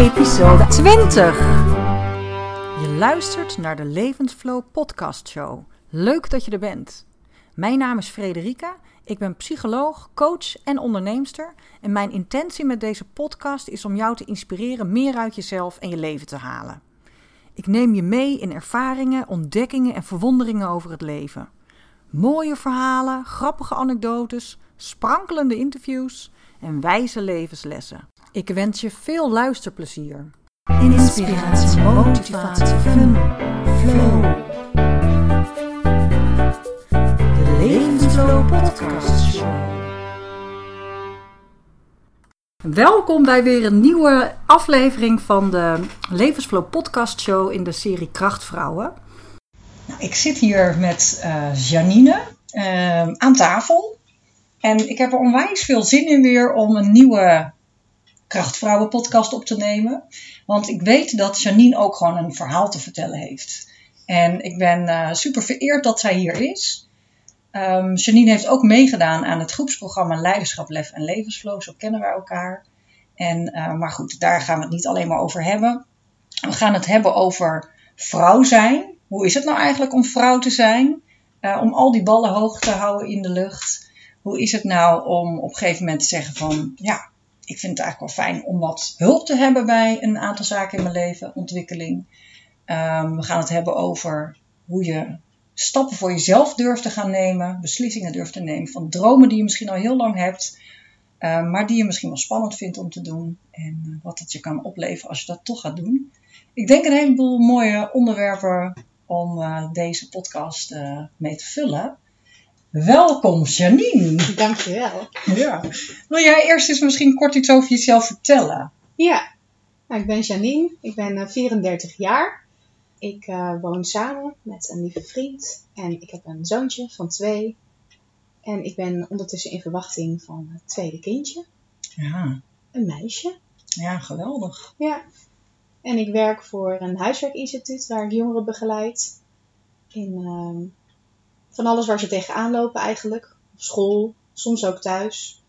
episode 20. Je luistert naar de Levensflow Podcast Show. Leuk dat je er bent. Mijn naam is Frederika. Ik ben psycholoog, coach en onderneemster. En mijn intentie met deze podcast is om jou te inspireren meer uit jezelf en je leven te halen. Ik neem je mee in ervaringen, ontdekkingen en verwonderingen over het leven. Mooie verhalen, grappige anekdotes, sprankelende interviews en wijze levenslessen. Ik wens je veel luisterplezier. Inspiratie, motivatie, fun, flow. De Levensflow Podcast Show. Welkom bij weer een nieuwe aflevering van de Levensflow Podcast Show in de serie Krachtvrouwen. Nou, ik zit hier met uh, Janine uh, aan tafel. En ik heb er onwijs veel zin in weer om een nieuwe Krachtvrouwen podcast op te nemen. Want ik weet dat Janine ook gewoon een verhaal te vertellen heeft. En ik ben uh, super vereerd dat zij hier is. Um, Janine heeft ook meegedaan aan het groepsprogramma Leiderschap, Lef en Levensflow. Zo kennen wij elkaar. En, uh, maar goed, daar gaan we het niet alleen maar over hebben. We gaan het hebben over vrouw zijn. Hoe is het nou eigenlijk om vrouw te zijn? Uh, om al die ballen hoog te houden in de lucht. Hoe is het nou om op een gegeven moment te zeggen van... Ja, ik vind het eigenlijk wel fijn om wat hulp te hebben bij een aantal zaken in mijn leven, ontwikkeling. Um, we gaan het hebben over hoe je stappen voor jezelf durft te gaan nemen, beslissingen durft te nemen van dromen die je misschien al heel lang hebt, uh, maar die je misschien wel spannend vindt om te doen en uh, wat het je kan opleveren als je dat toch gaat doen. Ik denk een heleboel mooie onderwerpen om uh, deze podcast mee te vullen. Welkom Janine. Dankjewel. Ja. Wil jij eerst eens misschien kort iets over jezelf vertellen? Ja, nou, ik ben Janine, ik ben uh, 34 jaar. Ik uh, woon samen met een lieve vriend en ik heb een zoontje van twee. En ik ben ondertussen in verwachting van het tweede kindje. Ja. Een meisje. Ja, geweldig. Ja. En ik werk voor een huiswerkinstituut waar ik jongeren begeleid. In uh, van alles waar ze tegenaan lopen eigenlijk. Op school, soms ook thuis.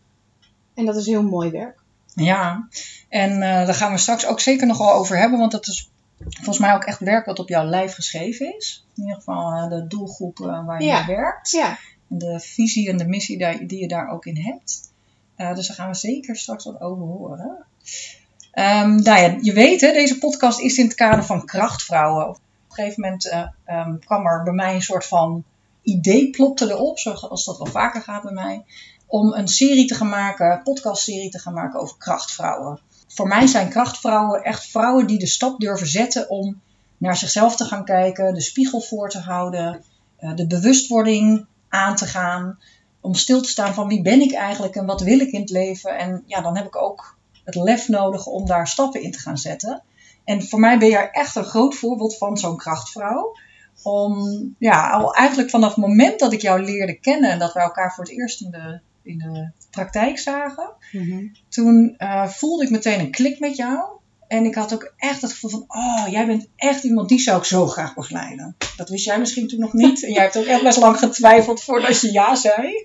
En dat is heel mooi werk. Ja, en uh, daar gaan we straks ook zeker nog wel over hebben, want dat is volgens mij ook echt werk wat op jouw lijf geschreven is. In ieder geval uh, de doelgroep uh, waar je ja. werkt. Ja. De visie en de missie die, die je daar ook in hebt. dus daar gaan we zeker straks wat over horen. Um, nou ja, je weet, hè, deze podcast is in het kader van krachtvrouwen. Op een gegeven moment um, kwam er bij mij een soort van idee plopte erop, zoals dat wel vaker gaat bij mij, om een serie te gaan maken, podcastserie te gaan maken over krachtvrouwen. Voor mij zijn krachtvrouwen echt vrouwen die de stap durven zetten om naar zichzelf te gaan kijken, de spiegel voor te houden, de bewustwording aan te gaan, om stil te staan van wie ben ik eigenlijk en wat wil ik in het leven. En ja, dan heb ik ook het lef nodig om daar stappen in te gaan zetten. En voor mij ben je echt een groot voorbeeld van zo'n krachtvrouw om, ja, al eigenlijk vanaf het moment dat ik jou leerde kennen en dat we elkaar voor het eerst in de, in de praktijk zagen, mm-hmm. toen uh, voelde ik meteen een klik met jou. En ik had ook echt het gevoel van, oh, jij bent echt iemand die zou ik zo graag begeleiden. Dat wist jij misschien toen nog niet. En jij hebt ook echt best lang getwijfeld voordat je ja zei.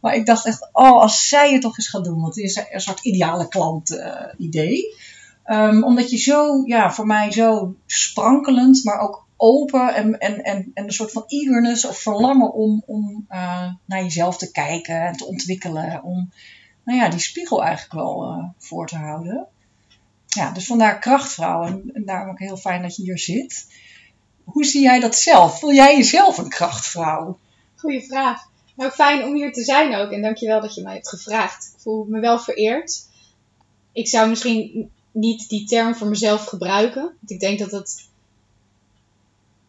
Maar ik dacht echt, oh, als zij het toch eens gaat doen. Want het is een soort ideale klant uh, idee. Um, omdat je zo, ja, voor mij zo sprankelend, maar ook open en, en, en, en een soort van eagerness of verlangen om, om uh, naar jezelf te kijken en te ontwikkelen. Om nou ja, die spiegel eigenlijk wel uh, voor te houden. Ja, dus vandaar krachtvrouw. En, en daarom ook heel fijn dat je hier zit. Hoe zie jij dat zelf? Voel jij jezelf een krachtvrouw? Goeie vraag. Nou, fijn om hier te zijn ook. En dankjewel dat je mij hebt gevraagd. Ik voel me wel vereerd. Ik zou misschien niet die term voor mezelf gebruiken. Want ik denk dat het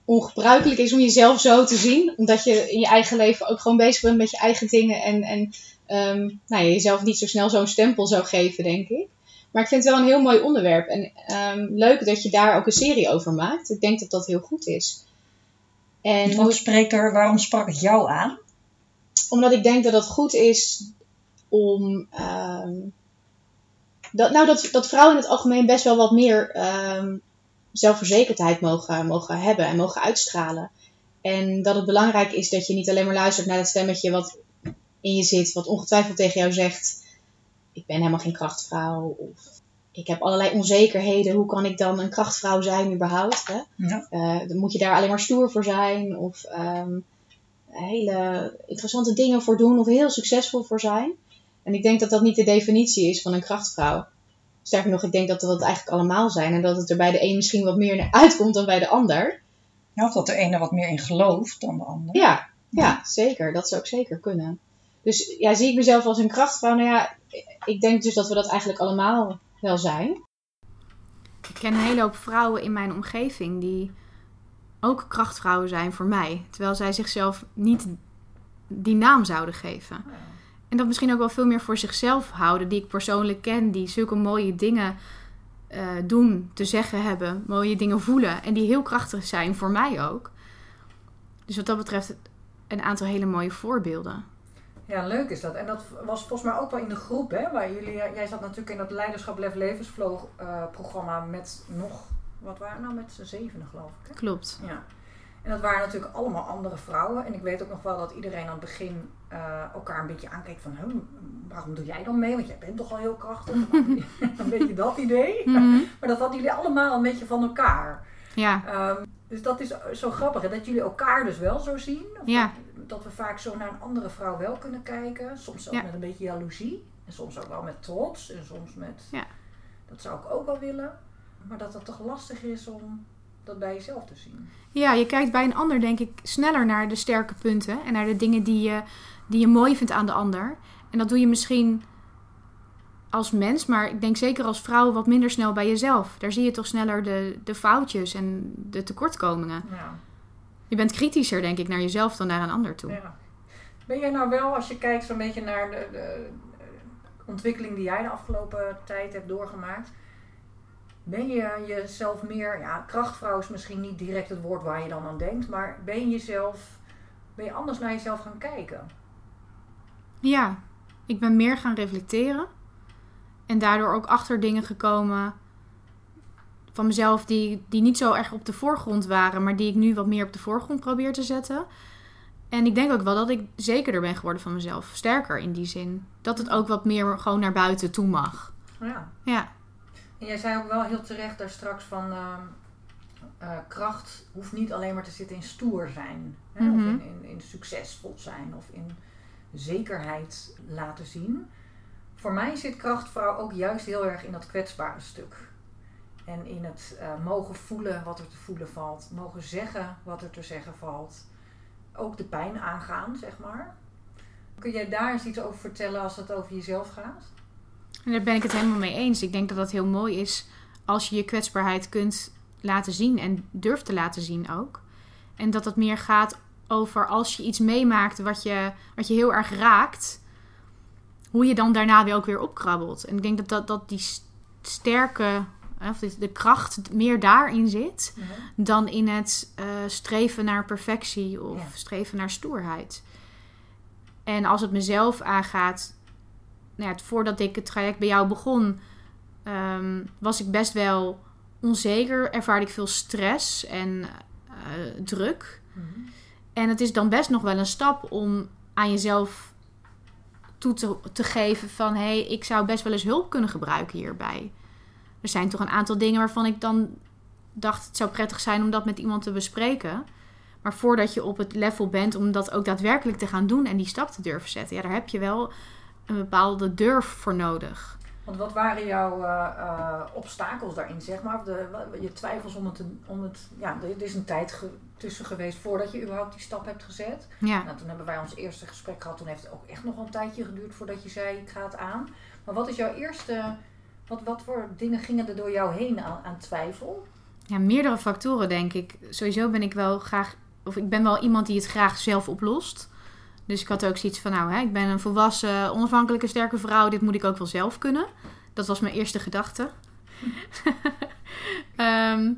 ongebruikelijk is om jezelf zo te zien. Omdat je in je eigen leven ook gewoon bezig bent met je eigen dingen. En, en um, nou ja, jezelf niet zo snel zo'n stempel zou geven, denk ik. Maar ik vind het wel een heel mooi onderwerp. En um, leuk dat je daar ook een serie over maakt. Ik denk dat dat heel goed is. En Wat spreekt er, waarom sprak het jou aan? Omdat ik denk dat het goed is om... Um, dat, nou, dat, dat vrouwen in het algemeen best wel wat meer um, zelfverzekerdheid mogen, mogen hebben en mogen uitstralen. En dat het belangrijk is dat je niet alleen maar luistert naar dat stemmetje wat in je zit, wat ongetwijfeld tegen jou zegt: Ik ben helemaal geen krachtvrouw. Of ik heb allerlei onzekerheden. Hoe kan ik dan een krachtvrouw zijn überhaupt? Hè? Ja. Eh, dan moet je daar alleen maar stoer voor zijn. Of ehm, hele interessante dingen voor doen. Of heel succesvol voor zijn. En ik denk dat dat niet de definitie is van een krachtvrouw. Sterker nog, ik denk dat we dat eigenlijk allemaal zijn. En dat het er bij de een misschien wat meer naar uitkomt dan bij de ander. Ja, of dat de ene wat meer in gelooft dan de ander. Ja, ja, zeker. Dat zou ook zeker kunnen. Dus ja, zie ik mezelf als een krachtvrouw? Nou ja, ik denk dus dat we dat eigenlijk allemaal wel zijn. Ik ken een hele hoop vrouwen in mijn omgeving die ook krachtvrouwen zijn voor mij. Terwijl zij zichzelf niet die naam zouden geven. En dat misschien ook wel veel meer voor zichzelf houden, die ik persoonlijk ken, die zulke mooie dingen eh, doen, te zeggen hebben, mooie dingen voelen en die heel krachtig zijn voor mij ook. Dus wat dat betreft een aantal hele mooie voorbeelden. Ja, leuk is dat. En dat was volgens mij ook wel in de groep, hè? Waar jullie, jij zat natuurlijk in dat Leiderschap Lef Levensvloog eh, programma met nog, wat waren we nou met z'n zevenen geloof ik. Hè? Klopt. Ja. En dat waren natuurlijk allemaal andere vrouwen. En ik weet ook nog wel dat iedereen aan het begin eh, elkaar een beetje aankeek van, "Huh, waarom doe jij dan mee? Want jij bent toch al heel krachtig. een beetje dat idee. Mhm. Maar dat hadden jullie allemaal een beetje van elkaar. Ja, Ehm, dus dat is zo grappig, hè? dat jullie elkaar dus wel zo zien. Of Ja. dat, dat we vaak zo naar een andere vrouw wel kunnen kijken. Soms Ja. met een beetje jaloezie. En soms ook wel met trots. En soms met, Ja. dat zou ik ook wel willen. Maar dat het toch lastig is om dat bij jezelf te zien. Ja, je kijkt bij een ander denk ik sneller naar de sterke punten en naar de dingen die je, die je mooi vindt aan de ander. En dat doe je misschien als mens, maar ik denk zeker als vrouw wat minder snel bij jezelf. Daar zie je toch sneller de, de foutjes en de tekortkomingen. Ja. Je bent kritischer denk ik naar jezelf dan naar een ander toe. Ja. Ben jij nou wel, als je kijkt zo'n beetje naar de, de, ontwikkeling die jij de afgelopen tijd hebt doorgemaakt, ben je jezelf meer, ja, krachtvrouw is misschien niet direct het woord waar je dan aan denkt, maar ben je jezelf, ben je anders naar jezelf gaan kijken? Ja, ik ben meer gaan reflecteren. En daardoor ook achter dingen gekomen van mezelf die, die niet zo erg op de voorgrond waren, maar die ik nu wat meer op de voorgrond probeer te zetten. En ik denk ook wel dat ik zekerder ben geworden van mezelf. Sterker in die zin. Dat het ook wat meer gewoon naar buiten toe mag. Ja. Ja, En jij zei ook wel heel terecht daar straks van ehm, eh, kracht hoeft niet alleen maar te zitten in stoer zijn. Hè? Of Mhm. in, in, in succesvol zijn of in zekerheid laten zien. Voor mij zit krachtvrouw ook juist heel erg in dat kwetsbare stuk. En in het eh, mogen voelen wat er te voelen valt. Mogen zeggen wat er te zeggen valt. Ook de pijn aangaan, zeg maar. Kun jij daar eens iets over vertellen als het over jezelf gaat? En daar ben ik het helemaal mee eens. Ik denk dat dat heel mooi is als je je kwetsbaarheid kunt laten zien en durft te laten zien ook. En dat het meer gaat over als je iets meemaakt wat je, wat je heel erg raakt, hoe je dan daarna weer ook weer opkrabbelt. En ik denk dat, dat, dat die sterke, eh, of de kracht meer daarin zit dan in het eh, streven naar perfectie of Ja. streven naar stoerheid. En als het mezelf aangaat, nou ja, voordat ik het traject bij jou begon, ehm, was ik best wel onzeker, ervaarde ik veel stress en eh, druk. Mhm. En het is dan best nog wel een stap om aan jezelf toe te, te geven van... hé, hey, ik zou best wel eens hulp kunnen gebruiken hierbij. Er zijn toch een aantal dingen waarvan ik dan dacht... het zou prettig zijn om dat met iemand te bespreken. Maar voordat je op het level bent om dat ook daadwerkelijk te gaan doen... en die stap te durven zetten... ja, daar heb je wel een bepaalde durf voor nodig. Want wat waren jouw eh, eh, obstakels daarin, zeg maar? De, je twijfels om het, om het... Ja, er is een tijd ge- tussen geweest voordat je überhaupt die stap hebt gezet. Ja. Nou, toen hebben wij ons eerste gesprek gehad. Toen heeft het ook echt nog een tijdje geduurd voordat je zei, ik ga het aan. Maar wat is jouw eerste... Wat, wat voor dingen gingen er door jou heen aan, aan twijfel? Ja, meerdere factoren denk ik. Sowieso ben ik wel graag, of ik ben wel iemand die het graag zelf oplost. Dus ik had ook zoiets van, nou, hè, ik ben een volwassen, onafhankelijke, sterke vrouw. Dit moet ik ook wel zelf kunnen. Dat was mijn eerste gedachte. Ehm,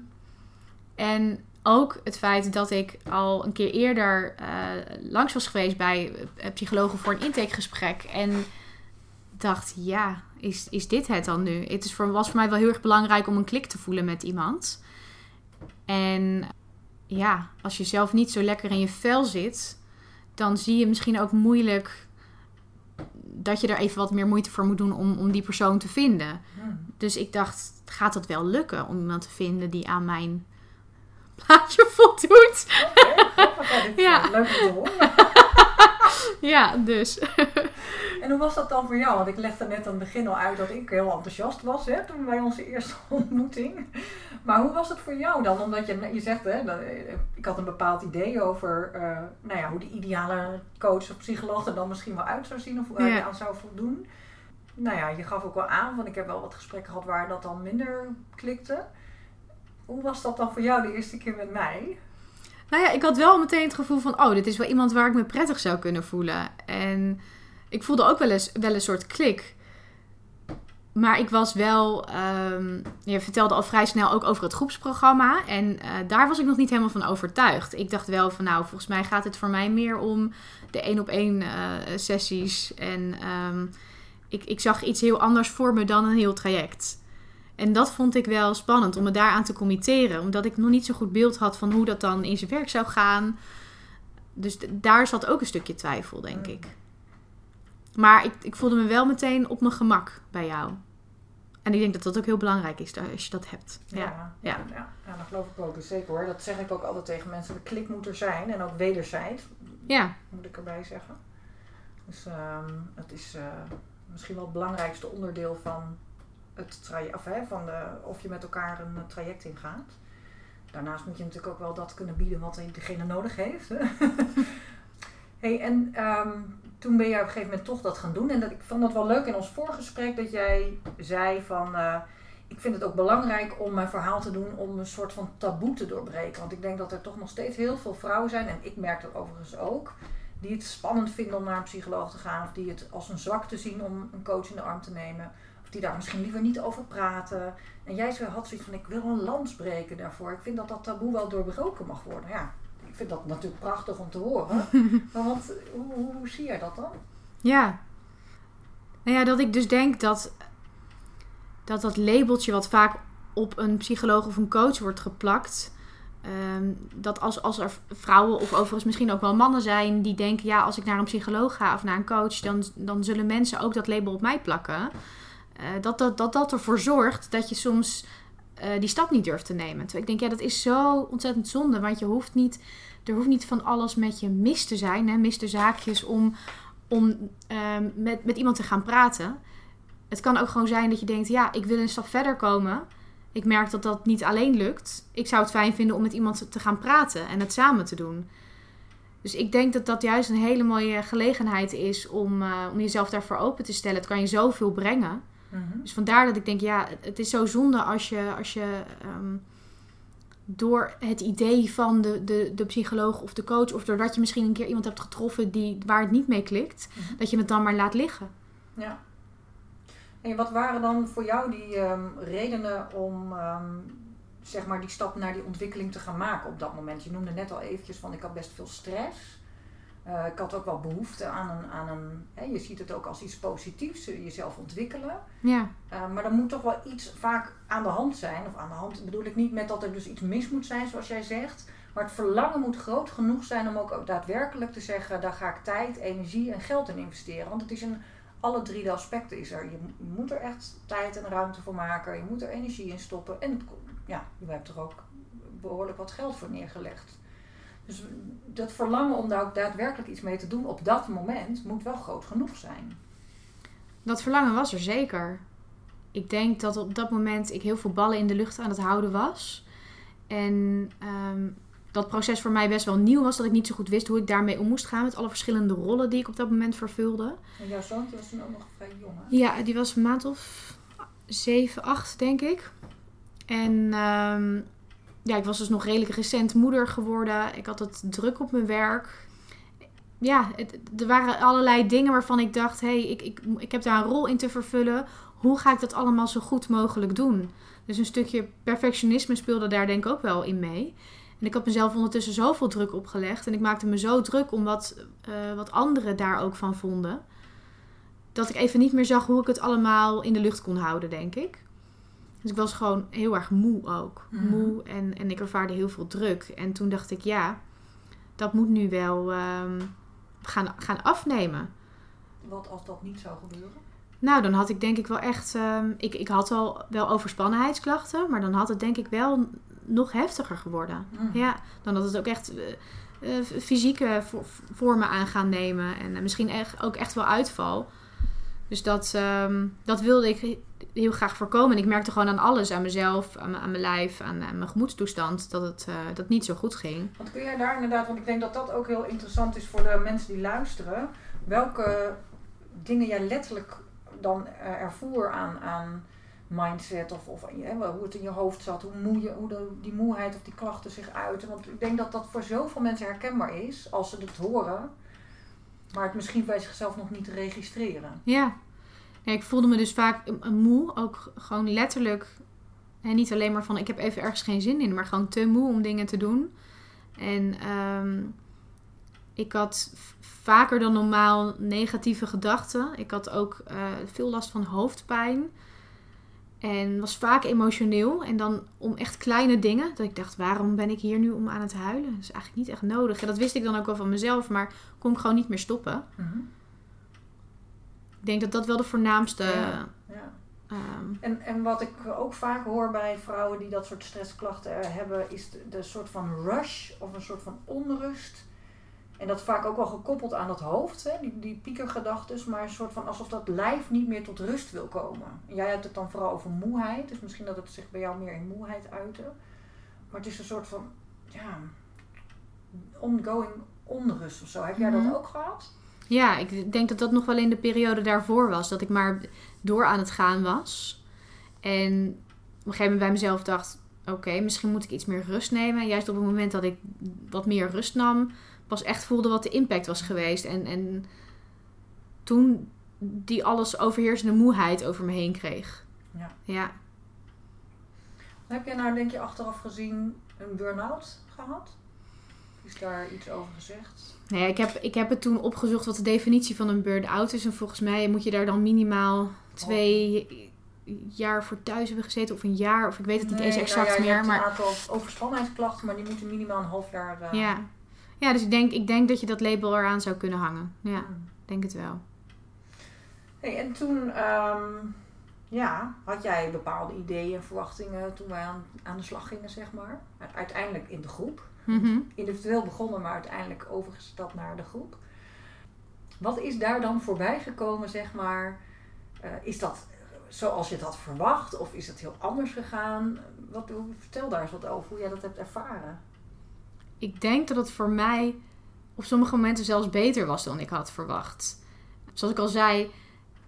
en ook het feit dat ik al een keer eerder eh, langs was geweest bij eh, psychologen voor een intakegesprek. En dacht, ja, is, is dit het dan nu? Het is voor, was voor mij wel heel erg belangrijk om een klik te voelen met iemand. En ja, als je zelf niet zo lekker in je vel zit, dan zie je misschien ook moeilijk dat je er even wat meer moeite voor moet doen om, om die persoon te vinden. Hmm. Dus ik dacht, gaat het wel lukken om iemand te vinden die aan mijn plaatje voldoet? Oké, grappig. Ja, leuk. Ja, dus. En hoe was dat dan voor jou? Want ik legde net aan het begin al uit dat ik heel enthousiast was hè, toen bij onze eerste ontmoeting. Maar hoe was het voor jou dan? Omdat je, je zegt, hè, dat, eh, ik had een bepaald idee over eh, nou ja, hoe de ideale coach of psycholoog er dan misschien wel uit zou zien of waar Ja. je aan zou voldoen. Nou ja, je gaf ook wel aan, want ik heb wel wat gesprekken gehad waar dat dan minder klikte. Hoe was dat dan voor jou de eerste keer met mij? Nou ja, ik had wel meteen het gevoel van, oh, dit is wel iemand waar ik me prettig zou kunnen voelen. En ik voelde ook wel eens wel een soort klik. Maar ik was wel, ehm, je vertelde al vrij snel ook over het groepsprogramma. En eh, daar was ik nog niet helemaal van overtuigd. Ik dacht wel van, nou, volgens mij gaat het voor mij meer om de één op één sessies. En ehm, ik, ik zag iets heel anders voor me dan een heel traject. En dat vond ik wel spannend om me daaraan te committeren. Omdat ik nog niet zo goed beeld had van hoe dat dan in zijn werk zou gaan. Dus daar zat ook een stukje twijfel, denk ik. Maar ik, ik voelde me wel meteen op mijn gemak bij jou. En ik denk dat dat ook heel belangrijk is daar- als je dat hebt. Ja. ja. ja. ja, ja, dat geloof ik ook. Dus zeker hoor. Dat zeg ik ook altijd tegen mensen. De klik moet er zijn. En ook wederzijds. ja. moet ik erbij zeggen. Dus ehm, het is eh, misschien wel het belangrijkste onderdeel van het traject, of, hè, van de, of je met elkaar een eh, traject ingaat. Daarnaast moet je natuurlijk ook wel dat kunnen bieden wat degene nodig heeft. hey, en ehm, toen ben jij op een gegeven moment toch dat gaan doen. En dat, ik vond het wel leuk in ons voorgesprek dat jij zei van... eh, ik vind het ook belangrijk om mijn verhaal te doen om een soort van taboe te doorbreken. Want ik denk dat er toch nog steeds heel veel vrouwen zijn, en ik merk dat overigens ook, die het spannend vinden om naar een psycholoog te gaan. Of die het als een zwakte zien om een coach in de arm te nemen. Of die daar misschien liever niet over praten. En jij had zoiets van, ik wil een lans breken daarvoor. Ik vind dat dat taboe wel doorbroken mag worden. Ja, ik vind dat natuurlijk prachtig om te horen. maar wat, hoe, hoe, hoe zie jij dat dan? Ja. Nou ja, dat ik dus denk dat dat, dat labeltje wat vaak op een psycholoog of een coach wordt geplakt. ehm, dat als, als er vrouwen of overigens misschien ook wel mannen zijn die denken: ja, als ik naar een psycholoog ga of naar een coach, dan, dan zullen mensen ook dat label op mij plakken. Eh, dat, dat, dat dat ervoor zorgt dat je soms eh, die stap niet durft te nemen. Ik denk, ja, dat is zo ontzettend zonde. Want je hoeft niet, er hoeft niet van alles met je mis te zijn, hè, mis de zaakjes om, om ehm, met, met iemand te gaan praten. Het kan ook gewoon zijn dat je denkt, ja, ik wil een stap verder komen. Ik merk dat dat niet alleen lukt. Ik zou het fijn vinden om met iemand te gaan praten en het samen te doen. Dus ik denk dat dat juist een hele mooie gelegenheid is om, eh, om jezelf daarvoor open te stellen. Het kan je zoveel brengen. Dus vandaar dat ik denk, ja, het- het is zo zonde als je, als je ehm, door het idee van de, de, de psycholoog of de coach, of doordat je misschien een keer iemand hebt getroffen die, waar het niet mee klikt, Mhm. dat je het dan maar laat liggen. Ja. En wat waren dan voor jou die ehm, redenen om ehm, zeg maar die stap naar die ontwikkeling te gaan maken op dat moment? Je noemde net al eventjes van ik had best veel stress. Eh, ik had ook wel behoefte aan een, aan een hè, je ziet het ook als iets positiefs, eh, jezelf ontwikkelen. Ja, Eh, maar er moet toch wel iets vaak aan de hand zijn. Of aan de hand bedoel ik niet met dat er dus iets mis moet zijn, zoals jij zegt. Maar het verlangen moet groot genoeg zijn om ook, daadwerkelijk te zeggen: daar ga ik tijd, energie en geld in investeren. Want het is in alle drie de aspecten is er. Je mo- moet er echt tijd en ruimte voor maken. Je moet er energie in stoppen. En ja, je hebt er ook behoorlijk wat geld voor neergelegd. Dus dat verlangen om daar ook daadwerkelijk iets mee te doen op dat moment moet wel groot genoeg zijn. dat verlangen was er zeker. Ik denk dat op dat moment ik heel veel ballen in de lucht aan het houden was. En ehm, dat proces voor mij best wel nieuw was. Dat ik niet zo goed wist hoe ik daarmee om moest gaan. Met alle verschillende rollen die ik op dat moment vervulde. En jouw zoontje was toen ook nog vrij jong, hè? Ja, die was een maand of 7, 8 denk ik. En ehm, ja, ik was dus nog redelijk recent moeder geworden. Ik had het druk op mijn werk. Ja, er waren allerlei dingen waarvan ik dacht: hé, hey, ik, ik, ik heb daar een rol in te vervullen. Hoe ga ik dat allemaal zo goed mogelijk doen? Dus een stukje perfectionisme speelde daar denk ik ook wel in mee. En ik had mezelf ondertussen zoveel druk opgelegd. En ik maakte me zo druk om wat, eh, wat anderen daar ook van vonden dat ik even niet meer zag hoe ik het allemaal in de lucht kon houden, denk ik. Dus ik was gewoon heel erg moe ook. Mhm. Moe en, en ik ervaarde heel veel druk. En toen dacht ik, ja, dat moet nu wel ehm, gaan, gaan afnemen. wat als dat niet zou gebeuren? Nou, dan had ik denk ik wel echt. ehm, ik, ik had al wel overspannenheidsklachten, maar dan had het denk ik wel nog heftiger geworden. Mm. Ja, dan had het ook echt eh, eh, fysieke vo- vormen aan gaan nemen. En misschien echt, ook echt wel uitval. Dus dat, ehm, dat wilde ik heel graag voorkomen. En ik merkte gewoon aan alles, aan mezelf, aan, mijn- aan mijn lijf, aan, aan mijn gemoedstoestand, dat het, eh, dat niet zo goed ging. Want kun jij daar inderdaad, want ik denk dat dat ook heel interessant is voor de mensen die luisteren. Welke dingen jij letterlijk dan eh, ervoer aan, aan mindset of, of hè, hoe het in je hoofd zat, hoe, moe je, hoe de, die moeheid of die klachten zich uiten. Want ik denk dat dat voor zoveel mensen herkenbaar is als ze het horen, maar het misschien bij zichzelf nog niet registreren. Ja. Ik voelde me dus vaak moe, ook gewoon letterlijk. En niet alleen maar van ik heb even ergens geen zin in, maar gewoon te moe om dingen te doen. En ehm, ik had vaker dan normaal negatieve gedachten. Ik had ook eh, veel last van hoofdpijn. En was vaak emotioneel. En dan om echt kleine dingen. Dat ik dacht, waarom ben ik hier nu om aan het huilen? Dat is eigenlijk niet echt nodig. En dat wist ik dan ook wel van mezelf. Maar kon ik gewoon niet meer stoppen. Ik denk dat dat wel de voornaamste... Ja. Ja. ehm, En, en wat ik ook vaak hoor bij vrouwen die dat soort stressklachten eh, hebben, is de, de soort van rush of een soort van onrust. En dat vaak ook wel gekoppeld aan dat hoofd, hè? Die, die piekergedachtes, maar een soort van alsof dat lijf niet meer tot rust wil komen. En jij hebt het dan vooral over moeheid, dus misschien dat het zich bij jou meer in moeheid uitte. Maar het is een soort van, ja, ongoing onrust of zo. Heb jij Mhm. dat ook gehad? Ja, ik denk dat dat nog wel in de periode daarvoor was. Dat ik maar door aan het gaan was. En op een gegeven moment bij mezelf dacht... Oké, misschien moet ik iets meer rust nemen. En juist op het moment dat ik wat meer rust nam... pas echt voelde wat de impact was geweest. En, en toen die alles overheersende moeheid over me heen kreeg. Ja. Ja. Heb jij nou, denk je, achteraf gezien een burn-out gehad? Is daar iets over gezegd? Nee, ik heb, ik heb het toen opgezocht wat de definitie van een burn-out is. En volgens mij moet je daar dan minimaal twee jaar voor thuis hebben gezeten. Of een jaar, of ik weet het niet eens exact nou ja, meer. Maar een aantal overspannenheidsklachten, maar die moeten minimaal een half jaar... eh, ja. ja, dus ik denk, ik denk dat je dat label eraan zou kunnen hangen. Ja, mm. ik denk het wel. Hey, en toen ehm, ja, had jij bepaalde ideeën en verwachtingen toen wij aan, aan de slag gingen, zeg maar. Uiteindelijk in de groep. Mhm. Individueel begonnen, maar uiteindelijk overgestapt naar de groep. Wat is daar dan voorbij gekomen, zeg maar? Eh, is dat zoals je het had verwacht of is het heel anders gegaan? Wat, vertel daar eens wat over, hoe jij dat hebt ervaren. Ik denk dat het voor mij op sommige momenten zelfs beter was dan ik had verwacht. Zoals ik al zei,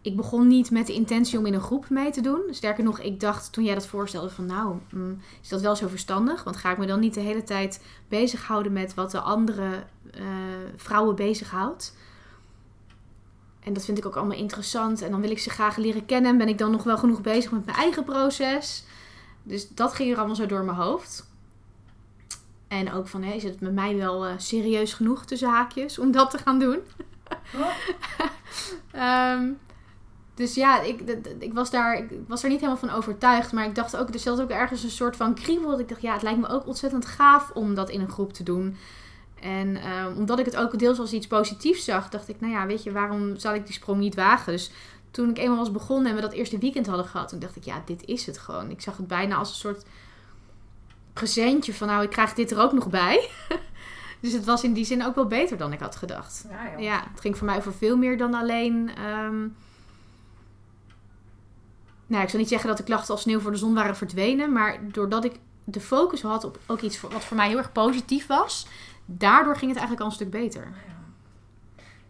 ik begon niet met de intentie om in een groep mee te doen. Sterker nog, ik dacht toen jij dat voorstelde van nou, mm, is dat wel zo verstandig? Want ga ik me dan niet de hele tijd bezighouden met wat de andere eh, vrouwen bezighoudt? En dat vind ik ook allemaal interessant. En dan wil ik ze graag leren kennen. En ben ik dan nog wel genoeg bezig met mijn eigen proces? Dus dat ging er allemaal zo door mijn hoofd. En ook van, hé, is het met mij wel eh, serieus genoeg tussen haakjes om dat te gaan doen? Ehm, dus ja, ik, ik, was daar, ik was er niet helemaal van overtuigd. Maar ik dacht ook, er zat ook ergens een soort van kriebel. Dat ik dacht, ja, het lijkt me ook ontzettend gaaf om dat in een groep te doen. En ehm, omdat ik het ook deels als iets positiefs zag, dacht ik, nou ja, weet je, waarom zal ik die sprong niet wagen? Dus toen ik eenmaal was begonnen en we dat eerste weekend hadden gehad, toen dacht ik, ja, dit is het gewoon. Ik zag het bijna als een soort presentje van, nou, ik krijg dit er ook nog bij. dus het was in die zin ook wel beter dan ik had gedacht. Ja. Ja, het ging voor mij over veel meer dan alleen. ehm, nou, ik zal niet zeggen dat de klachten als sneeuw voor de zon waren verdwenen. Maar doordat ik de focus had op ook iets wat voor mij heel erg positief was. Daardoor ging het eigenlijk al een stuk beter. Ja,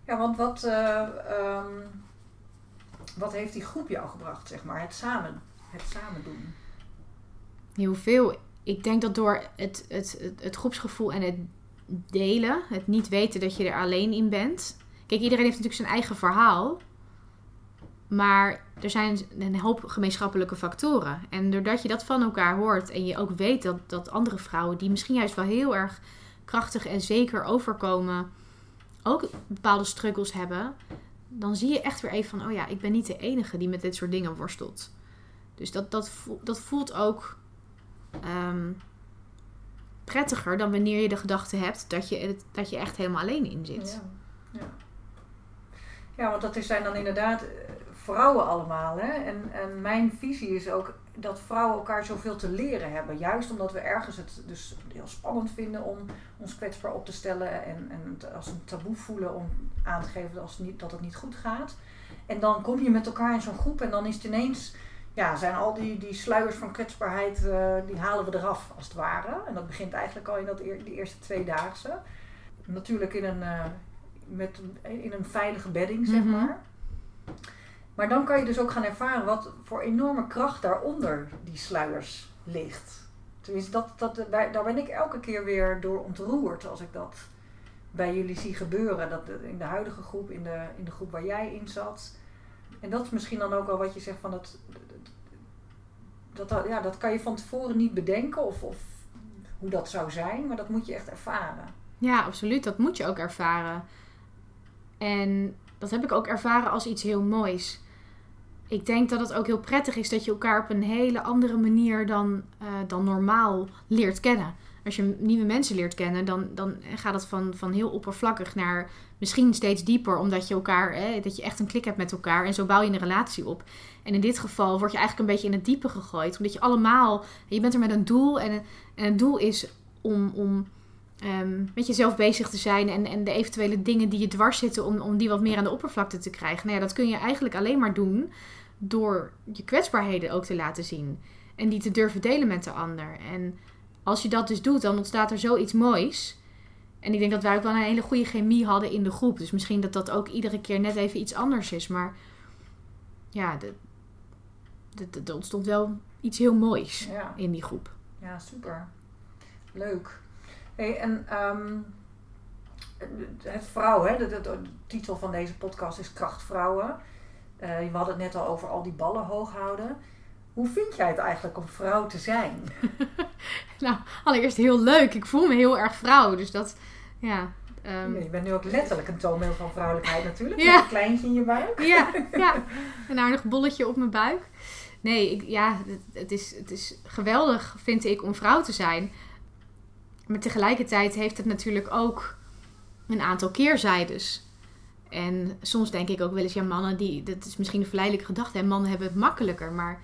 ja want wat, eh, ehm, wat heeft die groep jou gebracht, zeg maar? Het samen, het samen doen. Heel veel. Ik denk dat door het, het, het, het groepsgevoel en het delen, het niet weten dat je er alleen in bent. Kijk, iedereen heeft natuurlijk zijn eigen verhaal. Maar er zijn een hoop gemeenschappelijke factoren. En doordat je dat van elkaar hoort en je ook weet dat, dat andere vrouwen, die misschien juist wel heel erg krachtig en zeker overkomen, ook bepaalde struggles hebben, dan zie je echt weer even van, oh ja, ik ben niet de enige die met dit soort dingen worstelt. Dus dat, dat, voelt, dat voelt ook ehm, prettiger dan wanneer je de gedachte hebt dat je, dat je echt helemaal alleen in zit. Ja. ja. Ja, want dat zijn dan inderdaad eh, vrouwen allemaal. Hè? En, en mijn visie is ook dat vrouwen elkaar zoveel te leren hebben. Juist omdat we ergens het dus heel spannend vinden om ons kwetsbaar op te stellen. En, en als een taboe voelen om aan te geven als het niet, dat het niet goed gaat. En dan kom je met elkaar in zo'n groep en dan is het ineens... Ja, zijn al die, die sluiers van kwetsbaarheid, eh, die halen we eraf als het ware. En dat begint eigenlijk al in dat eer, die eerste tweedaagse. Natuurlijk in een, uh, met, in een veilige bedding, zeg Mhm. maar. Maar dan kan je dus ook gaan ervaren wat voor enorme kracht daaronder die sluiers ligt. Tenminste, dat, dat, daar ben ik elke keer weer door ontroerd als ik dat bij jullie zie gebeuren. Dat in de huidige groep, in de, in de groep waar jij in zat. En dat is misschien dan ook al wat je zegt van dat. Dat, dat, ja, dat kan je van tevoren niet bedenken of, of hoe dat zou zijn, maar dat moet je echt ervaren. Ja, absoluut. Dat moet je ook ervaren. En dat heb ik ook ervaren als iets heel moois. Ik denk dat het ook heel prettig is dat je elkaar op een hele andere manier dan, eh, dan normaal leert kennen. Als je nieuwe mensen leert kennen, dan, dan gaat het van, van heel oppervlakkig naar misschien steeds dieper. Omdat je elkaar, hè, dat je echt een klik hebt met elkaar. En zo bouw je een relatie op. En in dit geval word je eigenlijk een beetje in het diepe gegooid. Omdat je allemaal, je bent er met een doel. En, en het doel is om, om ehm, met jezelf bezig te zijn. En, en de eventuele dingen die je dwars zitten, om, om die wat meer aan de oppervlakte te krijgen. Nou ja, dat kun je eigenlijk alleen maar doen door je kwetsbaarheden ook te laten zien. En die te durven delen met de ander. En als je dat dus doet, dan ontstaat er zoiets moois. En ik denk dat wij ook wel een hele goede chemie hadden in de groep. Dus misschien dat dat ook iedere keer net even iets anders is. Maar ja, er ontstond wel iets heel moois Ja. in die groep. Ja, super. Leuk. Hey, en ehm, het vrouw, hè, de, de- de titel van deze podcast is Krachtvrouwen. Eh we hadden het net al over al die ballen hoog houden. Hoe vind jij het eigenlijk om vrouw te zijn? Nou, allereerst heel leuk. Ik voel me heel erg vrouw. Dus dat, ja. ehm, je bent nu ook letterlijk een toonbeeld van vrouwelijkheid natuurlijk. Ja. Met een kleintje in je buik. Ja, ja. Een aardig bolletje op mijn buik. Nee, ik, ja, het, het is, het is geweldig, vind ik, om vrouw te zijn. Maar tegelijkertijd heeft het natuurlijk ook een aantal keerzijdes. En soms denk ik ook wel eens, ja, mannen die, dat is misschien een verleidelijke gedachte, hè, mannen hebben het makkelijker. Maar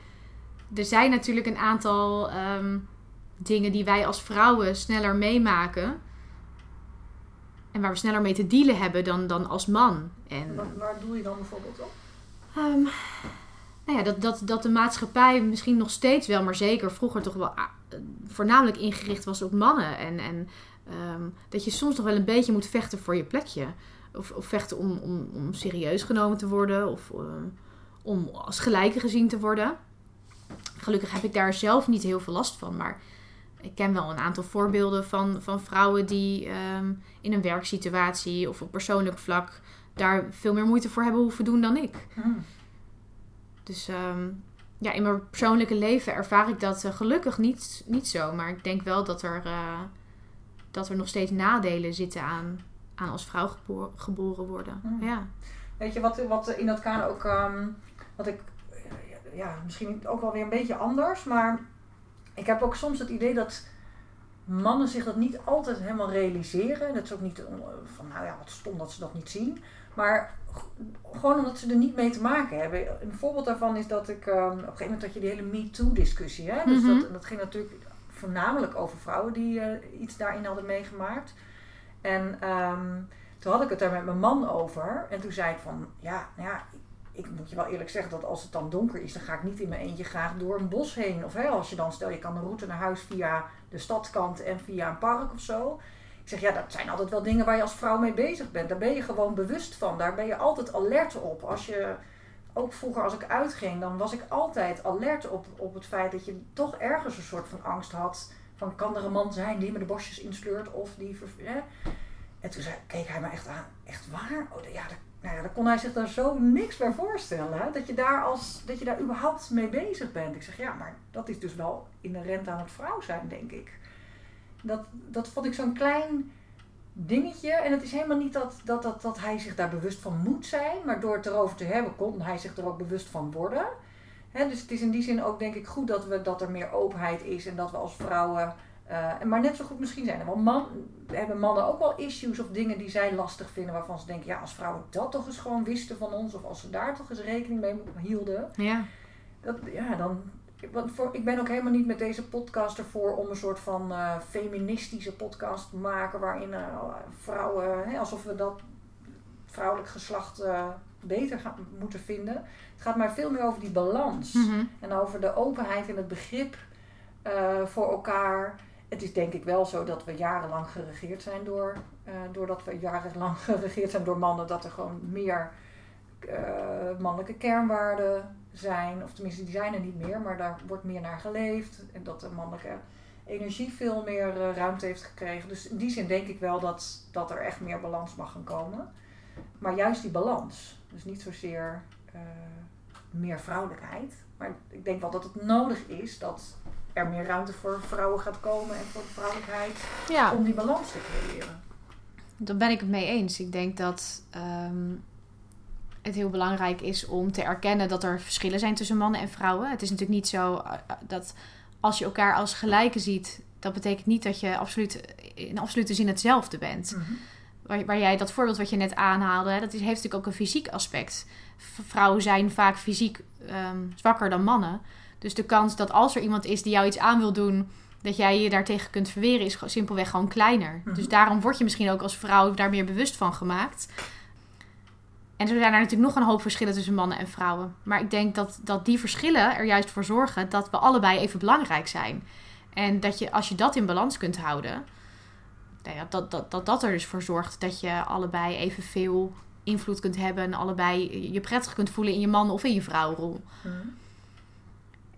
er zijn natuurlijk een aantal ehm, dingen die wij als vrouwen sneller meemaken. En waar we sneller mee te dealen hebben dan, dan als man. En, Waar, waar doe je dan bijvoorbeeld op? Ehm, nou ja, dat, dat, dat de maatschappij misschien nog steeds wel, maar zeker vroeger toch wel ah, voornamelijk ingericht was op mannen. En, en ehm, dat je soms nog wel een beetje moet vechten voor je plekje. Of, of vechten om, om, om serieus genomen te worden. Of eh, om als gelijke gezien te worden. Gelukkig heb ik daar zelf niet heel veel last van. Maar ik ken wel een aantal voorbeelden van, van vrouwen die ehm, in een werksituatie of op persoonlijk vlak daar veel meer moeite voor hebben hoeven doen dan ik. Hmm. Dus ehm, ja, in mijn persoonlijke leven ervaar ik dat eh, gelukkig niet, niet zo. Maar ik denk wel dat er, eh, dat er nog steeds nadelen zitten aan, aan als vrouw gebo- geboren worden. Mm. Ja. Weet je wat, wat in dat kader ook, ehm, wat ik, ja, misschien ook wel weer een beetje anders, maar ik heb ook soms het idee dat mannen zich dat niet altijd helemaal realiseren. Dat is ook niet eh, van, nou ja, wat stom dat ze dat niet zien. Maar gewoon omdat ze er niet mee te maken hebben. Een voorbeeld daarvan is dat ik, ehm, op een gegeven moment had je die hele MeToo-discussie. Hè? Dus Mhm. dat, dat ging natuurlijk voornamelijk over vrouwen die eh, iets daarin hadden meegemaakt. En ehm, toen had ik het daar met mijn man over. En toen zei ik van, ja, nou ja, ik, moet je wel eerlijk zeggen dat als het dan donker is, dan ga ik niet in mijn eentje graag door een bos heen. Of hè, als je dan, stel je kan een route naar huis via de stadskant en via een park of zo. Ik zeg, ja, dat zijn altijd wel dingen waar je als vrouw mee bezig bent. Daar ben je gewoon bewust van. Daar ben je altijd alert op. Als je, ook vroeger als ik uitging, dan was ik altijd alert op, op het feit dat je toch ergens een soort van angst had. Van, kan er een man zijn die me de bosjes insleurt of die... Hè? En toen zei, keek hij me echt aan. Echt waar? Oh, ja, nou ja, dan kon hij zich daar zo niks bij voorstellen. Dat je, daar als, dat je daar überhaupt mee bezig bent. Ik zeg, ja, maar dat is dus wel inherent aan het vrouw zijn, denk ik. Dat, dat vond ik zo'n klein dingetje. En het is helemaal niet dat, dat, dat, dat hij zich daar bewust van moet zijn. Maar door het erover te hebben, kon hij zich er ook bewust van worden. Hè, dus het is in die zin ook denk ik goed dat, we, dat er meer openheid is. En dat we als vrouwen Eh, maar net zo goed misschien zijn er wel man, hebben mannen ook wel issues of dingen die zij lastig vinden waarvan ze denken, ja, als vrouwen dat toch eens gewoon wisten van ons of als ze daar toch eens rekening mee hielden, Ja. dat, ja, dan. Want voor, ik ben ook helemaal niet met deze podcast ervoor om een soort van eh, feministische podcast te maken waarin eh, vrouwen, hè, alsof we dat vrouwelijk geslacht beter gaan, moeten vinden. Het gaat maar veel meer over die balans Mhm. en over de openheid en het begrip eh, voor elkaar. Het is denk ik wel zo dat we jarenlang geregeerd zijn door, eh, doordat we jarenlang geregeerd zijn door mannen, dat er gewoon meer eh, mannelijke kernwaarden zijn. Of tenminste, die zijn er niet meer, maar daar wordt meer naar geleefd. En dat de mannelijke energie veel meer ruimte heeft gekregen. Dus in die zin denk ik wel dat, dat er echt meer balans mag gaan komen. Maar juist die balans. Dus niet zozeer eh, meer vrouwelijkheid. Maar ik denk wel dat het nodig is dat er meer ruimte voor vrouwen gaat komen en voor de vrouwelijkheid. ja, Om die balans te creëren. daar ben ik het mee eens. Ik denk dat ehm, het heel belangrijk is om te erkennen dat er verschillen zijn tussen mannen en vrouwen. Het is natuurlijk niet zo eh, eh, dat als je elkaar als gelijken ziet, dat betekent niet dat je absoluut, in absolute zin hetzelfde bent. Waar, waar jij dat voorbeeld wat je net aanhaalde, hè, dat is, heeft natuurlijk ook een fysiek aspect. Vrouwen zijn vaak fysiek ehm, zwakker dan mannen. Dus de kans dat als er iemand is die jou iets aan wil doen, dat jij je daartegen kunt verweren, is simpelweg gewoon kleiner. Mhm. Dus daarom word je misschien ook als vrouw daar meer bewust van gemaakt. En zo zijn er natuurlijk nog een hoop verschillen tussen mannen en vrouwen. Maar ik denk dat, dat die verschillen er juist voor zorgen dat we allebei even belangrijk zijn. En dat je, als je dat in balans kunt houden, nou ja, dat, dat, dat dat er dus voor zorgt dat je allebei evenveel invloed kunt hebben. En allebei je prettig kunt voelen in je man- of in je vrouwenrol. Mhm.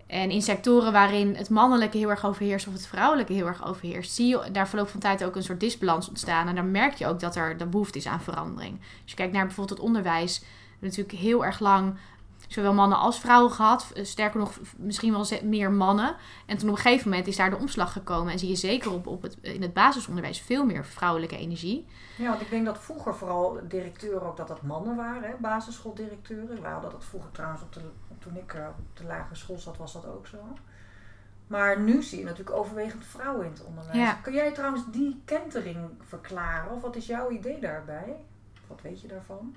En in sectoren waarin het mannelijke heel erg overheerst of het vrouwelijke heel erg overheerst, zie je daar verloop van tijd ook een soort disbalans ontstaan. En dan merk je ook dat er de behoefte is aan verandering. Als je kijkt naar bijvoorbeeld het onderwijs, natuurlijk heel erg lang zowel mannen als vrouwen gehad. Eh, Sterker nog, misschien wel meer mannen. En toen op een gegeven moment is daar de omslag gekomen. En zie je zeker op, op het, in het basisonderwijs veel meer vrouwelijke energie. Ja, want ik denk dat vroeger vooral directeuren ook dat dat mannen waren, hè? basisschooldirecteuren. We hadden dat vroeger trouwens, op de, toen ik eh, op de lagere school zat, was dat ook zo. Maar nu zie je natuurlijk overwegend vrouwen in het onderwijs. Ja. Kun jij trouwens die kentering verklaren? Of wat is jouw idee daarbij? Wat weet je daarvan?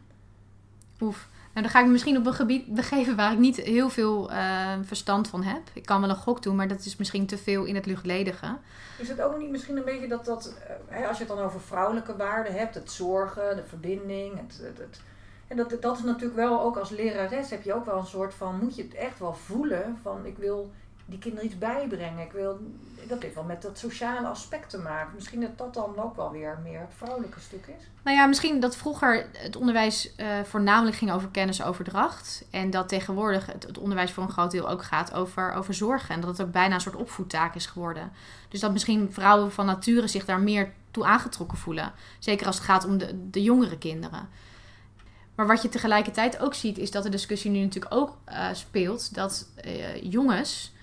Oef. Nou, dan ga ik misschien op een gebied begeven waar ik niet heel veel eh, verstand van heb. Ik kan wel een gok doen, maar dat is misschien te veel in het luchtledige. Is het ook niet misschien een beetje dat dat, eh, als je het dan over vrouwelijke waarden hebt, het zorgen, de verbinding, het, het- en dat, dat is natuurlijk wel, ook als lerares heb je ook wel een soort van, moet je het echt wel voelen van ik wil die kinderen iets bijbrengen. Ik wil, dat heeft wel met dat sociale aspect te maken. Misschien dat dat dan ook wel weer meer het vrouwelijke stuk is. Nou ja, misschien dat vroeger het onderwijs eh, voornamelijk ging over kennisoverdracht. En dat tegenwoordig het, onderwijs voor een groot deel ook gaat over, over zorgen. En dat het ook bijna een soort opvoedtaak is geworden. Dus dat misschien vrouwen van nature zich daar meer toe aangetrokken voelen. Zeker als het gaat om de, de jongere kinderen. Maar wat je tegelijkertijd ook ziet, is dat de discussie nu natuurlijk ook eh, speelt dat eh, jongens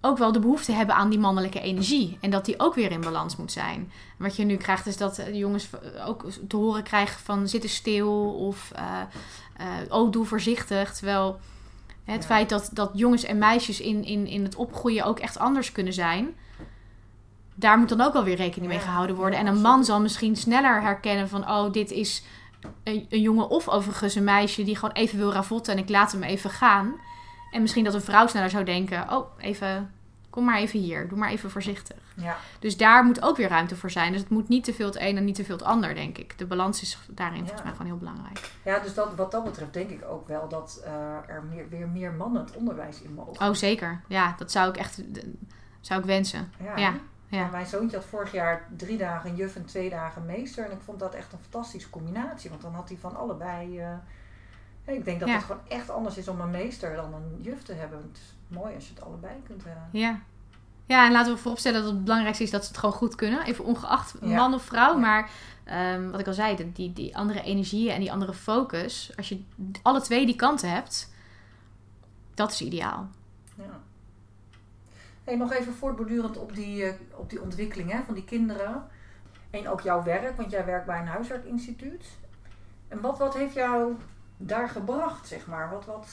ook wel de behoefte hebben aan die mannelijke energie. En dat die ook weer in balans moet zijn. Wat je nu krijgt, is dat de jongens ook te horen krijgen van zitten stil of eh, eh, oh, doe voorzichtig. Terwijl het Ja. feit dat, dat jongens en meisjes in, in, in het opgroeien ook echt anders kunnen zijn. Daar moet dan ook wel weer rekening mee gehouden worden. en een man zal misschien sneller herkennen van oh, dit is een, een jongen of overigens een meisje die gewoon even wil ravotten en ik laat hem even gaan. En misschien dat een vrouw sneller zou denken, oh, even, kom maar even hier, doe maar even voorzichtig. Ja, Dus daar moet ook weer ruimte voor zijn. Dus het moet niet te veel het een en niet te veel het ander, denk ik. De balans is daarin Ja. volgens mij gewoon heel belangrijk. ja dus dat, wat dat betreft denk ik ook wel dat eh, er meer, weer meer mannen het onderwijs in mogen. Oh, zeker. Ja, dat zou ik echt zou ik wensen. Ja, Ja, mijn zoontje had vorig jaar drie dagen juf en twee dagen meester. En ik vond dat echt een fantastische combinatie. Want dan had hij van allebei... eh, ik denk dat Ja. het gewoon echt anders is om een meester dan een juf te hebben. Het is mooi als je het allebei kunt hebben. Ja. Ja, en laten we vooropstellen dat het belangrijkste is dat ze het gewoon goed kunnen. Even ongeacht Ja. man of vrouw. Ja. Maar ehm, wat ik al zei, die, die andere energieën en die andere focus. Als je alle twee die kanten hebt, dat is ideaal. Ja. Hey, nog even voortbordurend op die, eh, op die ontwikkeling hè, van die kinderen. En ook jouw werk, want jij werkt bij een huiswerkinstituut. En wat, wat heeft jou daar gebracht, zeg maar? Wat, wat...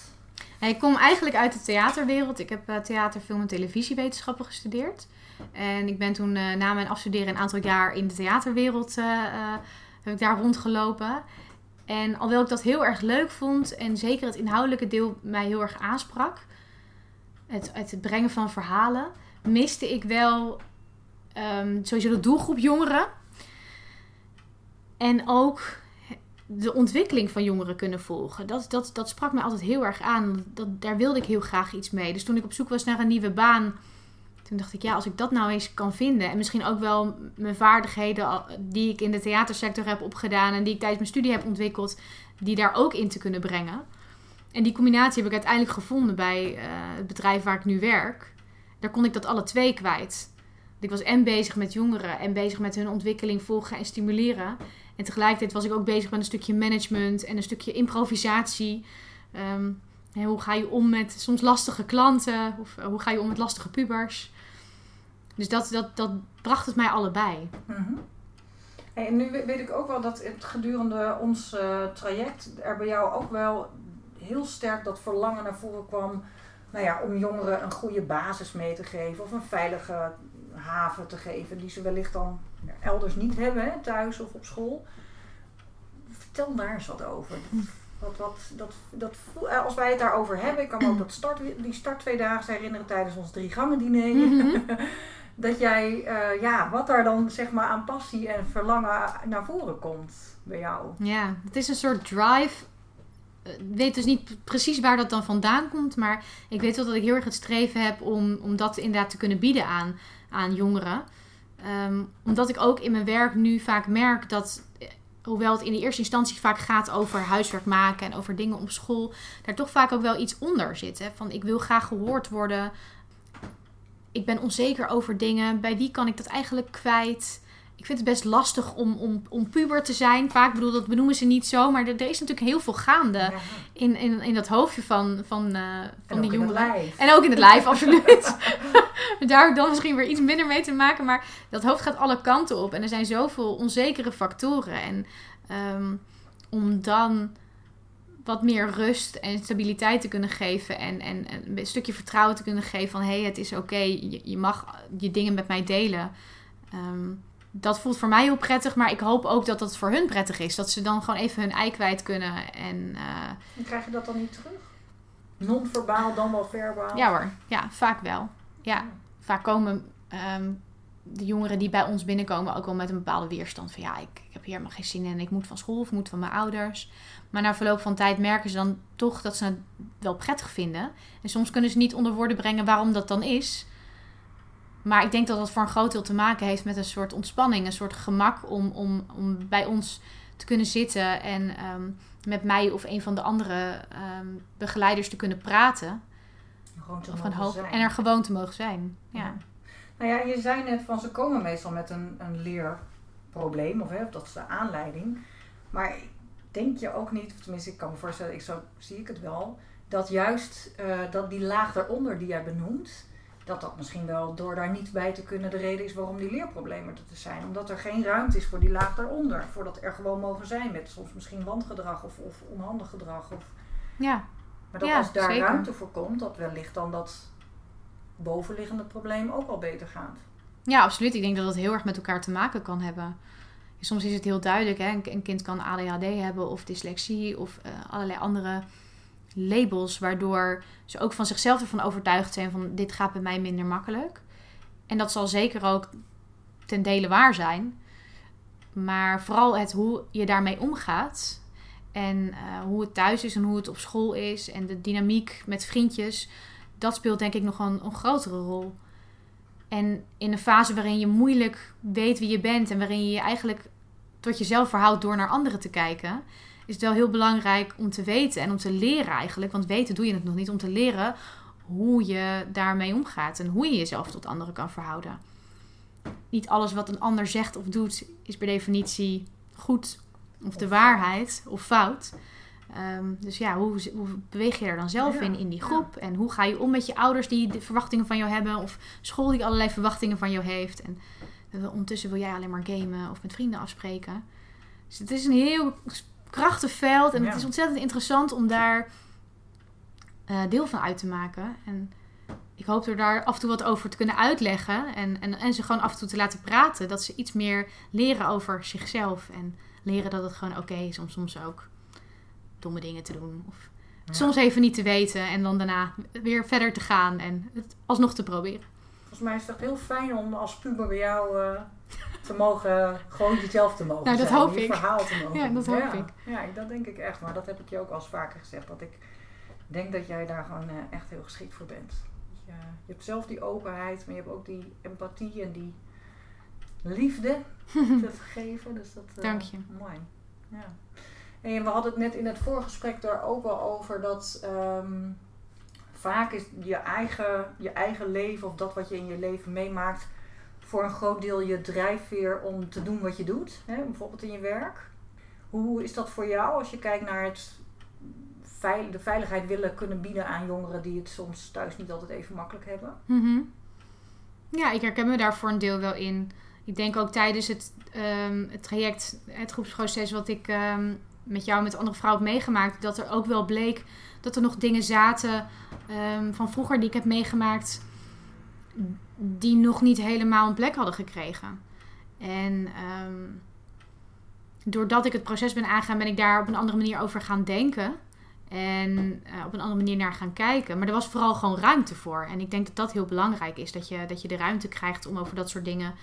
Ik kom eigenlijk uit de theaterwereld. Ik heb uh, theater, film en televisiewetenschappen gestudeerd. En ik ben toen uh, na mijn afstuderen een aantal jaar in de theaterwereld uh, heb ik daar rondgelopen. En alhoewel ik dat heel erg leuk vond en zeker het inhoudelijke deel mij heel erg aansprak, het, het brengen van verhalen, miste ik wel um, sowieso de doelgroep jongeren. En ook de ontwikkeling van jongeren kunnen volgen. Dat, dat, dat sprak mij altijd heel erg aan. Dat, daar wilde ik heel graag iets mee. Dus toen ik op zoek was naar een nieuwe baan, toen dacht ik, ja, als ik dat nou eens kan vinden. En misschien ook wel mijn vaardigheden die ik in de theatersector heb opgedaan en die ik tijdens mijn studie heb ontwikkeld, die daar ook in te kunnen brengen. En die combinatie heb ik uiteindelijk gevonden bij uh, het bedrijf waar ik nu werk. Daar kon ik dat alle twee kwijt. Ik was en bezig met jongeren en bezig met hun ontwikkeling volgen en stimuleren. En tegelijkertijd was ik ook bezig met een stukje management en een stukje improvisatie. Um, hoe ga je om met soms lastige klanten? Of hoe ga je om met lastige pubers? Dus dat, dat, dat bracht het mij allebei. Mm en nu weet ik ook wel dat het gedurende ons uh, traject er bij jou ook wel heel sterk dat verlangen naar voren kwam. Nou ja, om jongeren een goede basis mee te geven of een veilige haven te geven, die ze wellicht dan elders niet hebben, hè, thuis of op school. Vertel daar eens wat over. Wat, wat, dat, dat, eh, als wij het daarover hebben, ik kan me ook dat start, die start twee dagen herinneren tijdens ons drie gangen diner. Mhm. dat jij, uh, ja, wat daar dan zeg maar aan passie en verlangen naar voren komt bij jou. Ja, het is een soort drive. Eh, ik weet dus niet precies waar dat dan vandaan komt, maar ik weet wel dat ik heel erg het streven heb om, om dat inderdaad te kunnen bieden aan, aan jongeren. Ehm, omdat ik ook in mijn werk nu vaak merk dat, eh, hoewel het in de eerste instantie vaak gaat over huiswerk maken en over dingen op school, daar toch vaak ook wel iets onder zit. Hè? Van ik wil graag gehoord worden. Ik ben onzeker over dingen. Bij wie kan ik dat eigenlijk kwijt? Ik vind het best lastig om, om, om puber te zijn. Vaak bedoel, dat benoemen ze niet zo. Maar er, er is natuurlijk heel veel gaande in, in, in dat hoofdje van, van, uh, van die jongeren. En ook in het lijf, absoluut. Daar heb ik dan misschien weer iets minder mee te maken. Maar dat hoofd gaat alle kanten op. En er zijn zoveel onzekere factoren. En um, om dan wat meer rust en stabiliteit te kunnen geven. En, en, een stukje vertrouwen te kunnen geven van... hé, hey, het is oké, je, je, mag je dingen met mij delen. Um, dat voelt voor mij heel prettig, maar ik hoop ook dat dat voor hun prettig is. Dat ze dan gewoon even hun ei kwijt kunnen. En, uh... krijg je dat dan niet terug? Non-verbaal, dan wel verbaal? Ja hoor, ja, vaak wel. Ja, vaak komen ehm, de jongeren die bij ons binnenkomen ook wel met een bepaalde weerstand. Van ja, ik, ik heb hier helemaal geen zin in. Ik moet van school of moet van mijn ouders. Maar na verloop van tijd merken ze dan toch dat ze het wel prettig vinden. En soms kunnen ze niet onder woorden brengen waarom dat dan is. Maar ik denk dat dat voor een groot deel te maken heeft met een soort ontspanning, een soort gemak om, om, om bij ons te kunnen zitten en ehm, met mij of een van de andere um, begeleiders te kunnen praten. Gewoon te of hoop, En er gewoon te mogen zijn. Ja. Nou ja, je zei net van ze komen meestal met een, een leerprobleem, of, hè, of dat is de aanleiding. Maar denk je ook niet, of tenminste ik kan me voorstellen, ik zo zie ik het wel, dat juist uh, dat die laag daaronder die jij benoemt, dat dat misschien wel door daar niet bij te kunnen de reden is waarom die leerproblemen er te zijn. Omdat er geen ruimte is voor die laag daaronder. Voordat er gewoon mogen zijn met soms misschien wandgedrag of, of onhandig gedrag. Of... Ja. Maar dat als daar ruimte voor komt, dat wellicht dan dat bovenliggende probleem ook al beter gaat. Ja, absoluut. Ik denk dat dat heel erg met elkaar te maken kan hebben. Soms is het heel duidelijk, hè? een kind kan ADHD hebben of dyslexie of uh, allerlei andere labels, waardoor ze ook van zichzelf ervan overtuigd zijn van dit gaat bij mij minder makkelijk. En dat zal zeker ook ten dele waar zijn. Maar vooral het hoe je daarmee omgaat. En uh, hoe het thuis is en hoe het op school is. En de dynamiek met vriendjes. Dat speelt denk ik nog een, een grotere rol. En in een fase waarin je moeilijk weet wie je bent. En waarin je je eigenlijk tot jezelf verhoudt door naar anderen te kijken is het wel heel belangrijk om te weten en om te leren eigenlijk. Want weten doe je het nog niet. Om te leren hoe je daarmee omgaat en hoe je jezelf tot anderen kan verhouden. Niet alles wat een ander zegt of doet is per definitie goed of de waarheid of fout. Ehm, dus ja, hoe, hoe, beweeg je er dan zelf in, in die groep? En hoe ga je om met je ouders die de verwachtingen van jou hebben? Of school die allerlei verwachtingen van jou heeft? En ondertussen wil jij alleen maar gamen of met vrienden afspreken. Dus het is een heel krachtenveld. En het is ontzettend interessant om daar eh, deel van uit te maken. En ik hoop er daar af en toe wat over te kunnen uitleggen. En, en, en ze gewoon af en toe te laten praten. Dat ze iets meer leren over zichzelf. En leren dat het gewoon oké is om soms ook domme dingen te doen. Of Ja. soms even niet te weten. En dan daarna weer verder te gaan. En het alsnog te proberen. Volgens mij is het echt heel fijn om als puber bij jou eh, te mogen, gewoon jezelf te mogen Nou, dat zijn. hoop je ik. verhaal te mogen Ja, dat hoop ja. ik. Ja, dat denk ik echt. Maar dat heb ik je ook al eens vaker gezegd. Dat ik denk dat jij daar gewoon eh, echt heel geschikt voor bent. Je, je hebt zelf die openheid, maar je hebt ook die empathie en die liefde te geven. Dus dat, eh, Dank je. Mooi. Ja. En we hadden het net in het voorgesprek daar ook al over dat ehm, vaak is je eigen, je eigen leven of dat wat je in je leven meemaakt voor een groot deel je drijfveer om te doen wat je doet. Hè? Bijvoorbeeld in je werk. Hoe is dat voor jou als je kijkt naar het de veiligheid willen kunnen bieden aan jongeren die het soms thuis niet altijd even makkelijk hebben? Mhm. Ja, ik herken me daar voor een deel wel in. Ik denk ook tijdens het, ehm, het traject, het groepsproces wat ik ehm, met jou en met andere vrouwen heb meegemaakt, dat er ook wel bleek dat er nog dingen zaten ehm, van vroeger die ik heb meegemaakt, die nog niet helemaal een plek hadden gekregen. En ehm, doordat ik het proces ben aangegaan, ben ik daar op een andere manier over gaan denken. En eh, op een andere manier naar gaan kijken. Maar er was vooral gewoon ruimte voor. En ik denk dat dat heel belangrijk is. Dat je, dat je de ruimte krijgt om over dat soort dingen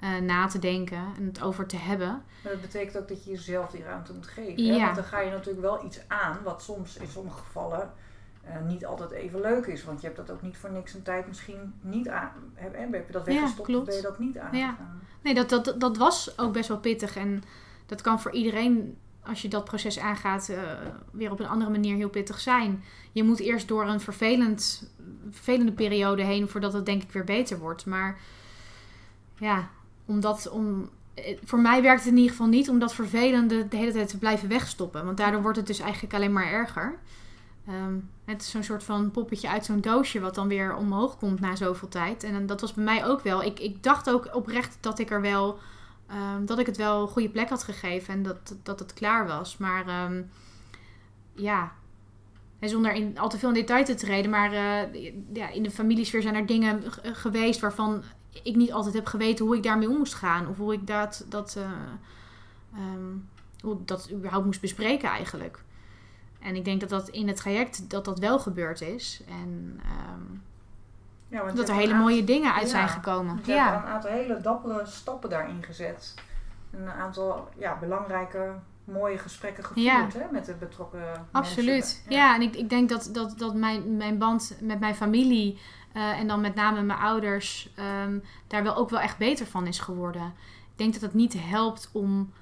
eh, na te denken. En het over te hebben. Maar dat betekent ook dat je jezelf die ruimte moet geven. Hè? Want dan ga je natuurlijk wel iets aan wat soms in sommige gevallen eh, niet altijd even leuk is. Want je hebt dat ook niet voor niks een tijd misschien niet aan. Heb, heb je dat Ja, weggestopt of ben je dat niet aangegaan? Nee, dat, dat, dat was ook best wel pittig. En dat kan voor iedereen, als je dat proces aangaat, eh, weer op een andere manier heel pittig zijn. Je moet eerst door een vervelend, vervelende periode heen voordat het denk ik weer beter wordt. Maar ja, omdat, om, eh, voor mij werkt het in ieder geval niet om dat vervelende de hele tijd te blijven wegstoppen. Want daardoor wordt het dus eigenlijk alleen maar erger. Ehm, het is zo'n soort van poppetje uit zo'n doosje wat dan weer omhoog komt na zoveel tijd. En dat was bij mij ook wel. Ik, ik dacht ook oprecht dat ik er wel, ehm, dat ik het wel een goede plek had gegeven en dat, dat het klaar was. Maar ehm, ja, zonder in, al te veel in detail te treden, maar eh, ja, in de familiesfeer zijn er dingen g- geweest waarvan ik niet altijd heb geweten hoe ik daarmee om moest gaan. Of hoe ik dat, dat, eh, hoe dat überhaupt moest bespreken eigenlijk. En ik denk dat dat in het traject dat dat wel gebeurd is. En ehm, Ja, dat er hele mooie dingen uit Ja, zijn gekomen. Ja, een aantal hele dappere stappen daarin gezet. Een aantal ja, belangrijke, mooie gesprekken gevoerd Ja. hè, met de betrokken absoluut. mensen. Ja, en ik, ik denk dat, dat, dat mijn, mijn band met mijn familie eh, en dan met name mijn ouders ehm, daar wel ook wel echt beter van is geworden. Ik denk dat het niet helpt om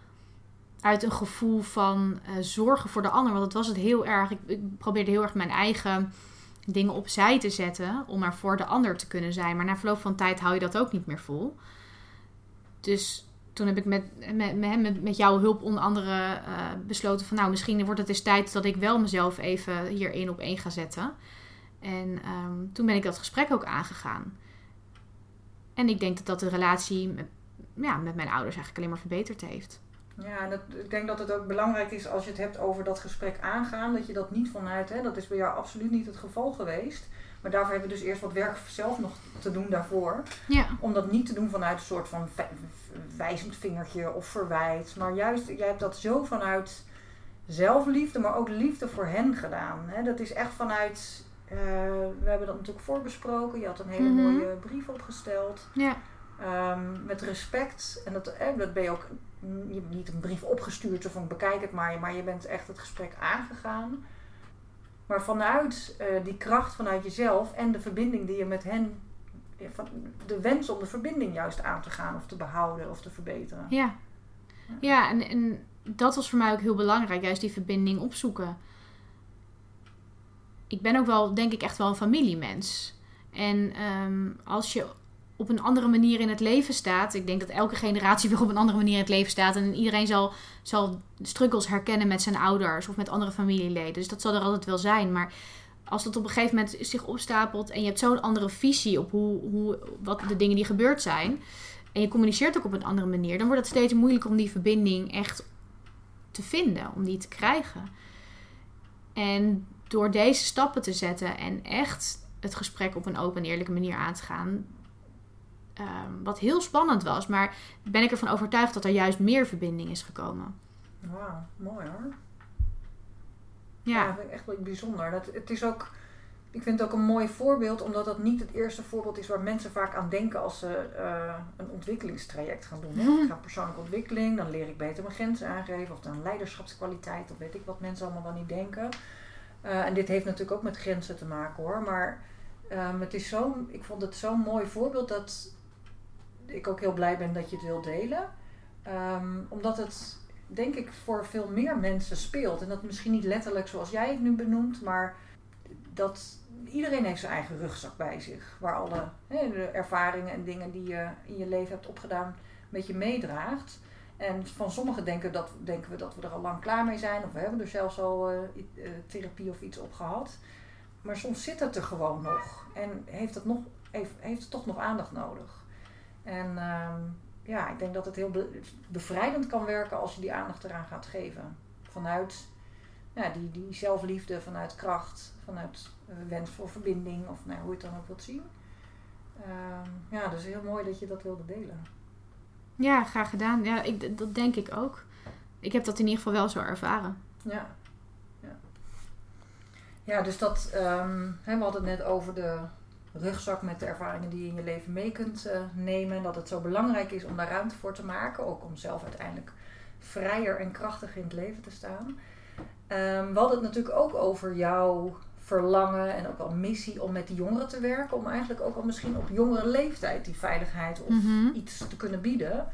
uit een gevoel van eh, zorgen voor de ander. Want dat was het heel erg. Ik, ik probeerde heel erg mijn eigen dingen opzij te zetten. Om er voor de ander te kunnen zijn. Maar na verloop van tijd hou je dat ook niet meer vol. Dus toen heb ik met, met, met, met, jouw hulp onder andere eh, besloten van... Nou, misschien wordt het eens tijd dat ik wel mezelf even hier één op één ga zetten. En ehm, toen ben ik dat gesprek ook aangegaan. En ik denk dat dat de relatie ja, met mijn ouders eigenlijk alleen maar verbeterd heeft. Ja, en dat, ik denk dat het ook belangrijk is als je het hebt over dat gesprek aangaan, dat je dat niet vanuit, hè, dat is bij jou absoluut niet het geval geweest. Maar daarvoor hebben we dus eerst wat werk zelf nog te doen daarvoor. Ja, Om dat niet te doen vanuit een soort van wijzend vingertje of verwijt. Maar juist, jij hebt dat zo vanuit zelfliefde, maar ook liefde voor hen gedaan. Hè. Dat is echt vanuit, eh, we hebben dat natuurlijk voorbesproken. Je had een hele Mhm. mooie brief opgesteld. ja, Ehm, met respect. En dat, eh, dat ben je ook je hebt niet een brief opgestuurd zo van bekijk het maar, maar je bent echt het gesprek aangegaan. Maar vanuit eh, die kracht vanuit jezelf en de verbinding die je met hen, de wens om de verbinding juist aan te gaan of te behouden of te verbeteren. ja. Ja, en, en dat was voor mij ook heel belangrijk. Juist die verbinding opzoeken. Ik ben ook wel, denk ik, echt wel een familiemens. En ehm, als je op een andere manier in het leven staat. Ik denk dat elke generatie weer op een andere manier in het leven staat. En iedereen zal, zal struggles herkennen met zijn ouders of met andere familieleden. Dus dat zal er altijd wel zijn. Maar als dat op een gegeven moment zich opstapelt en je hebt zo'n andere visie op hoe, hoe, wat de dingen die gebeurd zijn. En je communiceert ook op een andere manier. Dan wordt het steeds moeilijker om die verbinding echt te vinden. Om die te krijgen. En door deze stappen te zetten en echt het gesprek op een open en eerlijke manier aan te gaan, ehm, wat heel spannend was, maar ben ik ervan overtuigd dat er juist meer verbinding is gekomen. Wauw, mooi hoor. Ja, Ja, dat vind ik echt wel bijzonder. Dat, het is ook, ik vind het ook een mooi voorbeeld, omdat dat niet het eerste voorbeeld is waar mensen vaak aan denken als ze eh, een ontwikkelingstraject gaan doen. Hè? Mhm. Ik ga persoonlijke ontwikkeling, dan leer ik beter mijn grenzen aangeven, of dan leiderschapskwaliteit, of weet ik wat mensen allemaal dan niet denken. Eh, en dit heeft natuurlijk ook met grenzen te maken hoor, maar ehm, het is zo, ik vond het zo'n mooi voorbeeld dat ik ook heel blij ben dat je het wil delen. Ehm, omdat het denk ik voor veel meer mensen speelt. En dat misschien niet letterlijk zoals jij het nu benoemt, maar dat iedereen heeft zijn eigen rugzak bij zich. Waar alle de ervaringen en dingen die je in je leven hebt opgedaan, een beetje meedraagt. En van sommigen denken, dat, denken we dat we er al lang klaar mee zijn, of we hebben er zelfs al eh, eh, therapie of iets op gehad. Maar soms zit het er gewoon nog en heeft het, nog, heeft, heeft het toch nog aandacht nodig. En ehm, ja, ik denk dat het heel be- bevrijdend kan werken als je die aandacht eraan gaat geven. Vanuit ja, die, die zelfliefde, vanuit kracht, vanuit eh, wens voor verbinding, of nou, hoe je het dan ook wilt zien. Ehm, ja, dus heel mooi dat je dat wilde delen. ja graag gedaan. Ja, ik, dat denk ik ook. Ik heb dat in ieder geval wel zo ervaren. Ja, ja. ja dus dat, ehm, hè, we hadden het net over de rugzak met de ervaringen die je in je leven mee kunt eh, nemen. En dat het zo belangrijk is om daar ruimte voor te maken. Ook om zelf uiteindelijk vrijer en krachtig in het leven te staan. Ehm, we hadden het natuurlijk ook over jouw verlangen en ook al missie om met die jongeren te werken. Om eigenlijk ook al misschien op jongere leeftijd die veiligheid of Mhm. iets te kunnen bieden.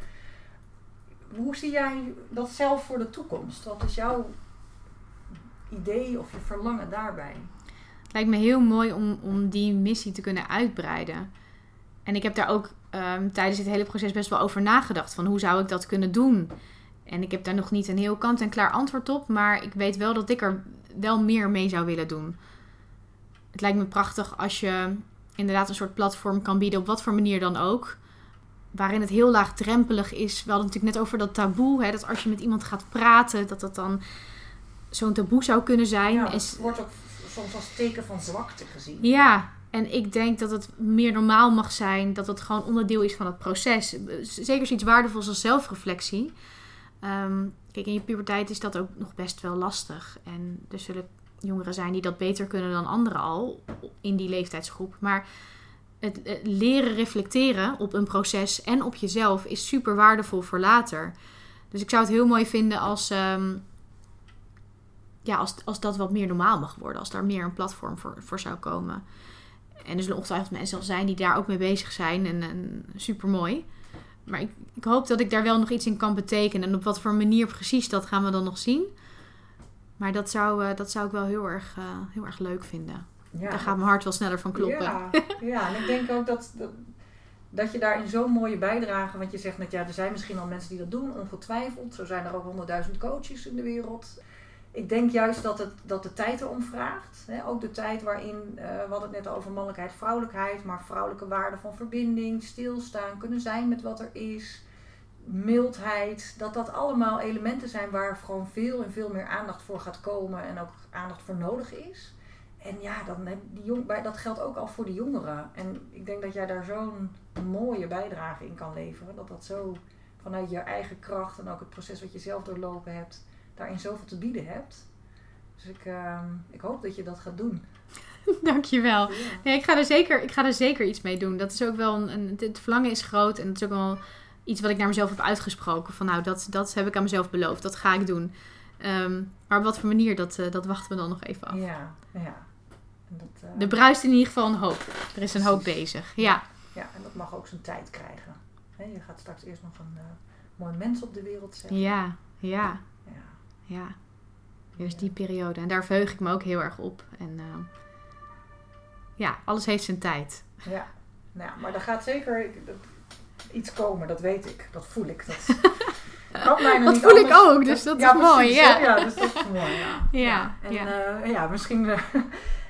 Hoe zie jij dat zelf voor de toekomst? Wat is jouw idee of je verlangen daarbij? Het lijkt me heel mooi om, om die missie te kunnen uitbreiden. En ik heb daar ook ehm, tijdens het hele proces best wel over nagedacht. Van hoe zou ik dat kunnen doen? En ik heb daar nog niet een heel kant-en-klaar antwoord op. Maar ik weet wel dat ik er wel meer mee zou willen doen. Het lijkt me prachtig als je inderdaad een soort platform kan bieden. Op wat voor manier dan ook. Waarin het heel laagdrempelig is. We hadden het natuurlijk net over dat taboe. Hè, dat als je met iemand gaat praten, dat dat dan zo'n taboe zou kunnen zijn. Ja, het wordt ook soms als teken van zwakte gezien. ja, en ik denk dat het meer normaal mag zijn. Dat het gewoon onderdeel is van het proces. Zeker zoiets waardevols als zelfreflectie. Ehm, kijk, in je puberteit is dat ook nog best wel lastig. En er zullen jongeren zijn die dat beter kunnen dan anderen al in die leeftijdsgroep. Maar het, leren reflecteren op een proces en op jezelf is super waardevol voor later. Dus ik zou het heel mooi vinden als, ehm, ja, als, als dat wat meer normaal mag worden. Als daar meer een platform voor, voor zou komen. En er zullen ongetwijfeld mensen al zijn die daar ook mee bezig zijn. En, en super mooi. Maar ik, ik hoop dat ik daar wel nog iets in kan betekenen. En op wat voor manier precies, dat gaan we dan nog zien. Maar dat zou, eh, dat zou ik wel heel erg, eh, heel erg leuk vinden. Ja, Daar gaat mijn hart wel sneller van kloppen. Ja, ja, en ik denk ook dat, dat, dat je daarin zo'n mooie bijdrage, want je zegt net, ja, er zijn misschien al mensen die dat doen, ongetwijfeld. Zo zijn er ook honderdduizend coaches in de wereld. Ik denk juist dat, het, dat de tijd erom vraagt. Hè? Ook de tijd waarin, eh, we hadden het net over mannelijkheid, vrouwelijkheid, maar vrouwelijke waarden van verbinding, stilstaan, kunnen zijn met wat er is, mildheid. Dat dat allemaal elementen zijn waar gewoon veel en veel meer aandacht voor gaat komen en ook aandacht voor nodig is. En ja, dan die jong, dat geldt ook al voor de jongeren. En ik denk dat jij daar zo'n mooie bijdrage in kan leveren. Dat dat zo vanuit je eigen kracht en ook het proces wat je zelf doorlopen hebt, daarin zoveel te bieden hebt. Dus ik, ehm, ik hoop dat je dat gaat doen. Dankjewel. Ja. Ja, ik, ga er zeker, ik ga er zeker iets mee doen. Dat is ook wel een, een- het verlangen is groot. En dat is ook wel iets wat ik naar mezelf heb uitgesproken. Van nou, dat, dat heb ik aan mezelf beloofd. Dat ga ik doen. Ehm, maar op wat voor manier, dat, eh, dat wachten we dan nog even af. Ja, ja. Dat, Er bruist in ieder geval een hoop. Er is een hoop bezig. Ja, ja, en dat mag ook zijn tijd krijgen. Je gaat straks eerst nog een eh, mooi mens op de wereld zetten. ja, ja, Ja. Eerst die periode. En daar verheug ik me ook heel erg op. En ehm, ja, alles heeft zijn tijd. Ja, nou, ja, maar er gaat zeker iets komen, dat weet ik. Dat voel ik. Dat, kan bijna Dat niet voel ik ook, dus dat is mooi, ja. ja, dus dat is mooi, ja. Ja, En ja. ja, ja misschien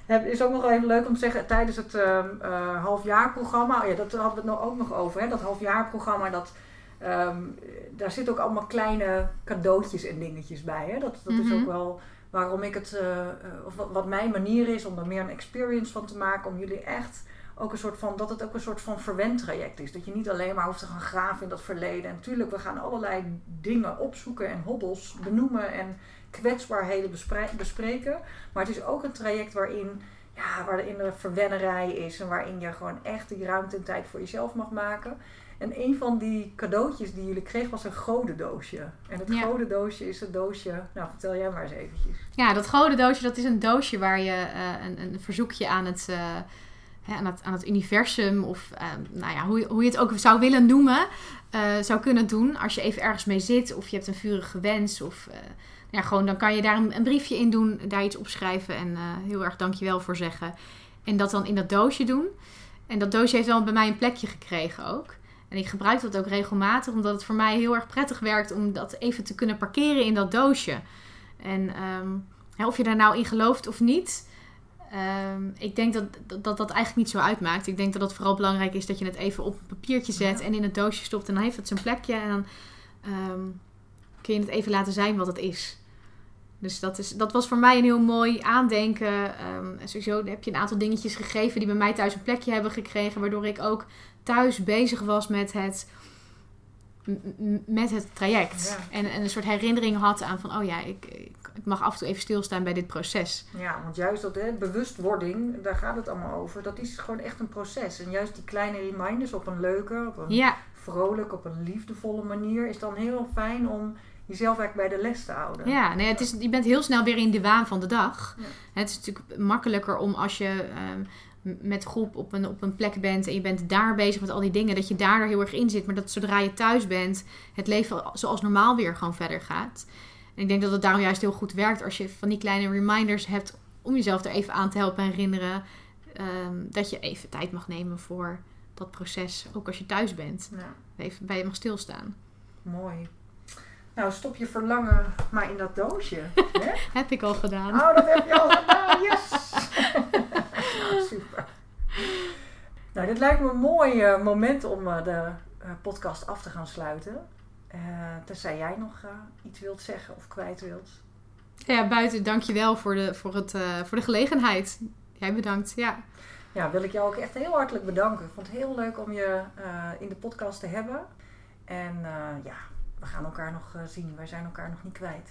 eh, is ook nog wel even leuk om te zeggen, tijdens het ehm, eh, halfjaarprogramma, oh ja, dat hadden we het nog, ook nog over, hè, dat halfjaarprogramma, dat, ehm, daar zitten ook allemaal kleine cadeautjes en dingetjes bij. Hè? Dat, dat is Mhm. ook wel waarom ik het, eh, eh, of wat, wat mijn manier is om er meer een experience van te maken, om jullie echt ook een soort van, dat het ook een soort van verwend traject is. Dat je niet alleen maar hoeft te gaan graven in dat verleden. En natuurlijk, we gaan allerlei dingen opzoeken en hobbels benoemen en kwetsbaarheden bespreken. Maar het is ook een traject waarin, ja, waarin er verwennerij is en waarin je gewoon echt die ruimte en tijd voor jezelf mag maken. En een van die cadeautjes die jullie kregen was een godendoosje. En het ja. godendoosje is een doosje. Nou, vertel jij maar eens eventjes. Ja, dat godendoosje dat is een doosje waar je uh, een, een, verzoekje aan het, uh, aan het, aan het universum of uh, nou ja, hoe, hoe je het ook zou willen noemen, zou kunnen doen. Als je even ergens mee zit of je hebt een vurige wens of ja, gewoon dan kan je daar een, een, briefje in doen, daar iets opschrijven en heel erg dankjewel voor zeggen. En dat dan in dat doosje doen. En dat doosje heeft wel bij mij een plekje gekregen ook. En ik gebruik dat ook regelmatig, omdat het voor mij heel erg prettig werkt om dat even te kunnen parkeren in dat doosje. En um, of je daar nou in gelooft of niet, um, ik denk dat, dat, dat eigenlijk niet zo uitmaakt. Ik denk dat het vooral belangrijk is dat je het even op een papiertje zet en in het doosje stopt. En dan heeft het zijn plekje en dan um, kun je het even laten zijn wat het is. Dus dat, is, dat was voor mij een heel mooi aandenken. sowieso heb je een aantal dingetjes gegeven die bij mij thuis een plekje hebben gekregen. Waardoor ik ook thuis bezig was met het, met het traject. En, en een soort herinnering had aan van, oh ja, ik, ik, mag af en toe even stilstaan bij dit proces. Ja, want juist dat hè, bewustwording, daar gaat het allemaal over. Dat is gewoon echt een proces. En juist die kleine reminders op een leuke, op een ja. vrolijk, op een liefdevolle manier is dan heel fijn om jezelf eigenlijk bij de les te houden. Ja, nee, het is, je bent heel snel weer in de waan van de dag. Het is natuurlijk makkelijker om als je ehm, met groep op een, op een plek bent en je bent daar bezig met al die dingen, dat je daar heel erg in zit. Maar dat zodra je thuis bent, het leven zoals normaal weer gewoon verder gaat. En ik denk dat het daarom juist heel goed werkt als je van die kleine reminders hebt om jezelf er even aan te helpen en herinneren. Ehm, dat je even tijd mag nemen voor dat proces, ook als je thuis bent. Ja. Even bij je mag stilstaan. Mooi. Nou, stop je verlangen maar in dat doosje. Hè? heb ik al gedaan. Oh, dat heb je al gedaan. Yes! Nou, dit lijkt me een mooi uh, moment om uh, de uh, podcast af te gaan sluiten. tenzij jij nog iets wilt zeggen of kwijt wilt. Ja, buiten dankjewel voor de, voor, het, voor de gelegenheid. Jij bedankt, ja. Ja, wil ik jou ook echt heel hartelijk bedanken. Ik vond het heel leuk om je in de podcast te hebben. En ja, we gaan elkaar nog zien. Wij zijn elkaar nog niet kwijt.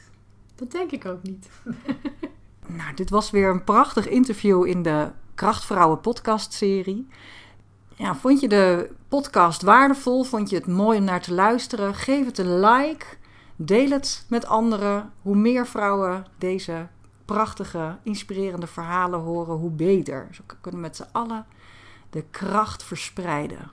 Dat denk ik ook niet. nou, dit was weer een prachtig interview in de Krachtvrouwen podcast serie. Ja, vond je de podcast waardevol? Vond je het mooi om naar te luisteren? Geef het een like. Deel het met anderen. Hoe meer vrouwen deze prachtige, inspirerende verhalen horen, hoe beter. Zo kunnen we met z'n allen de kracht verspreiden.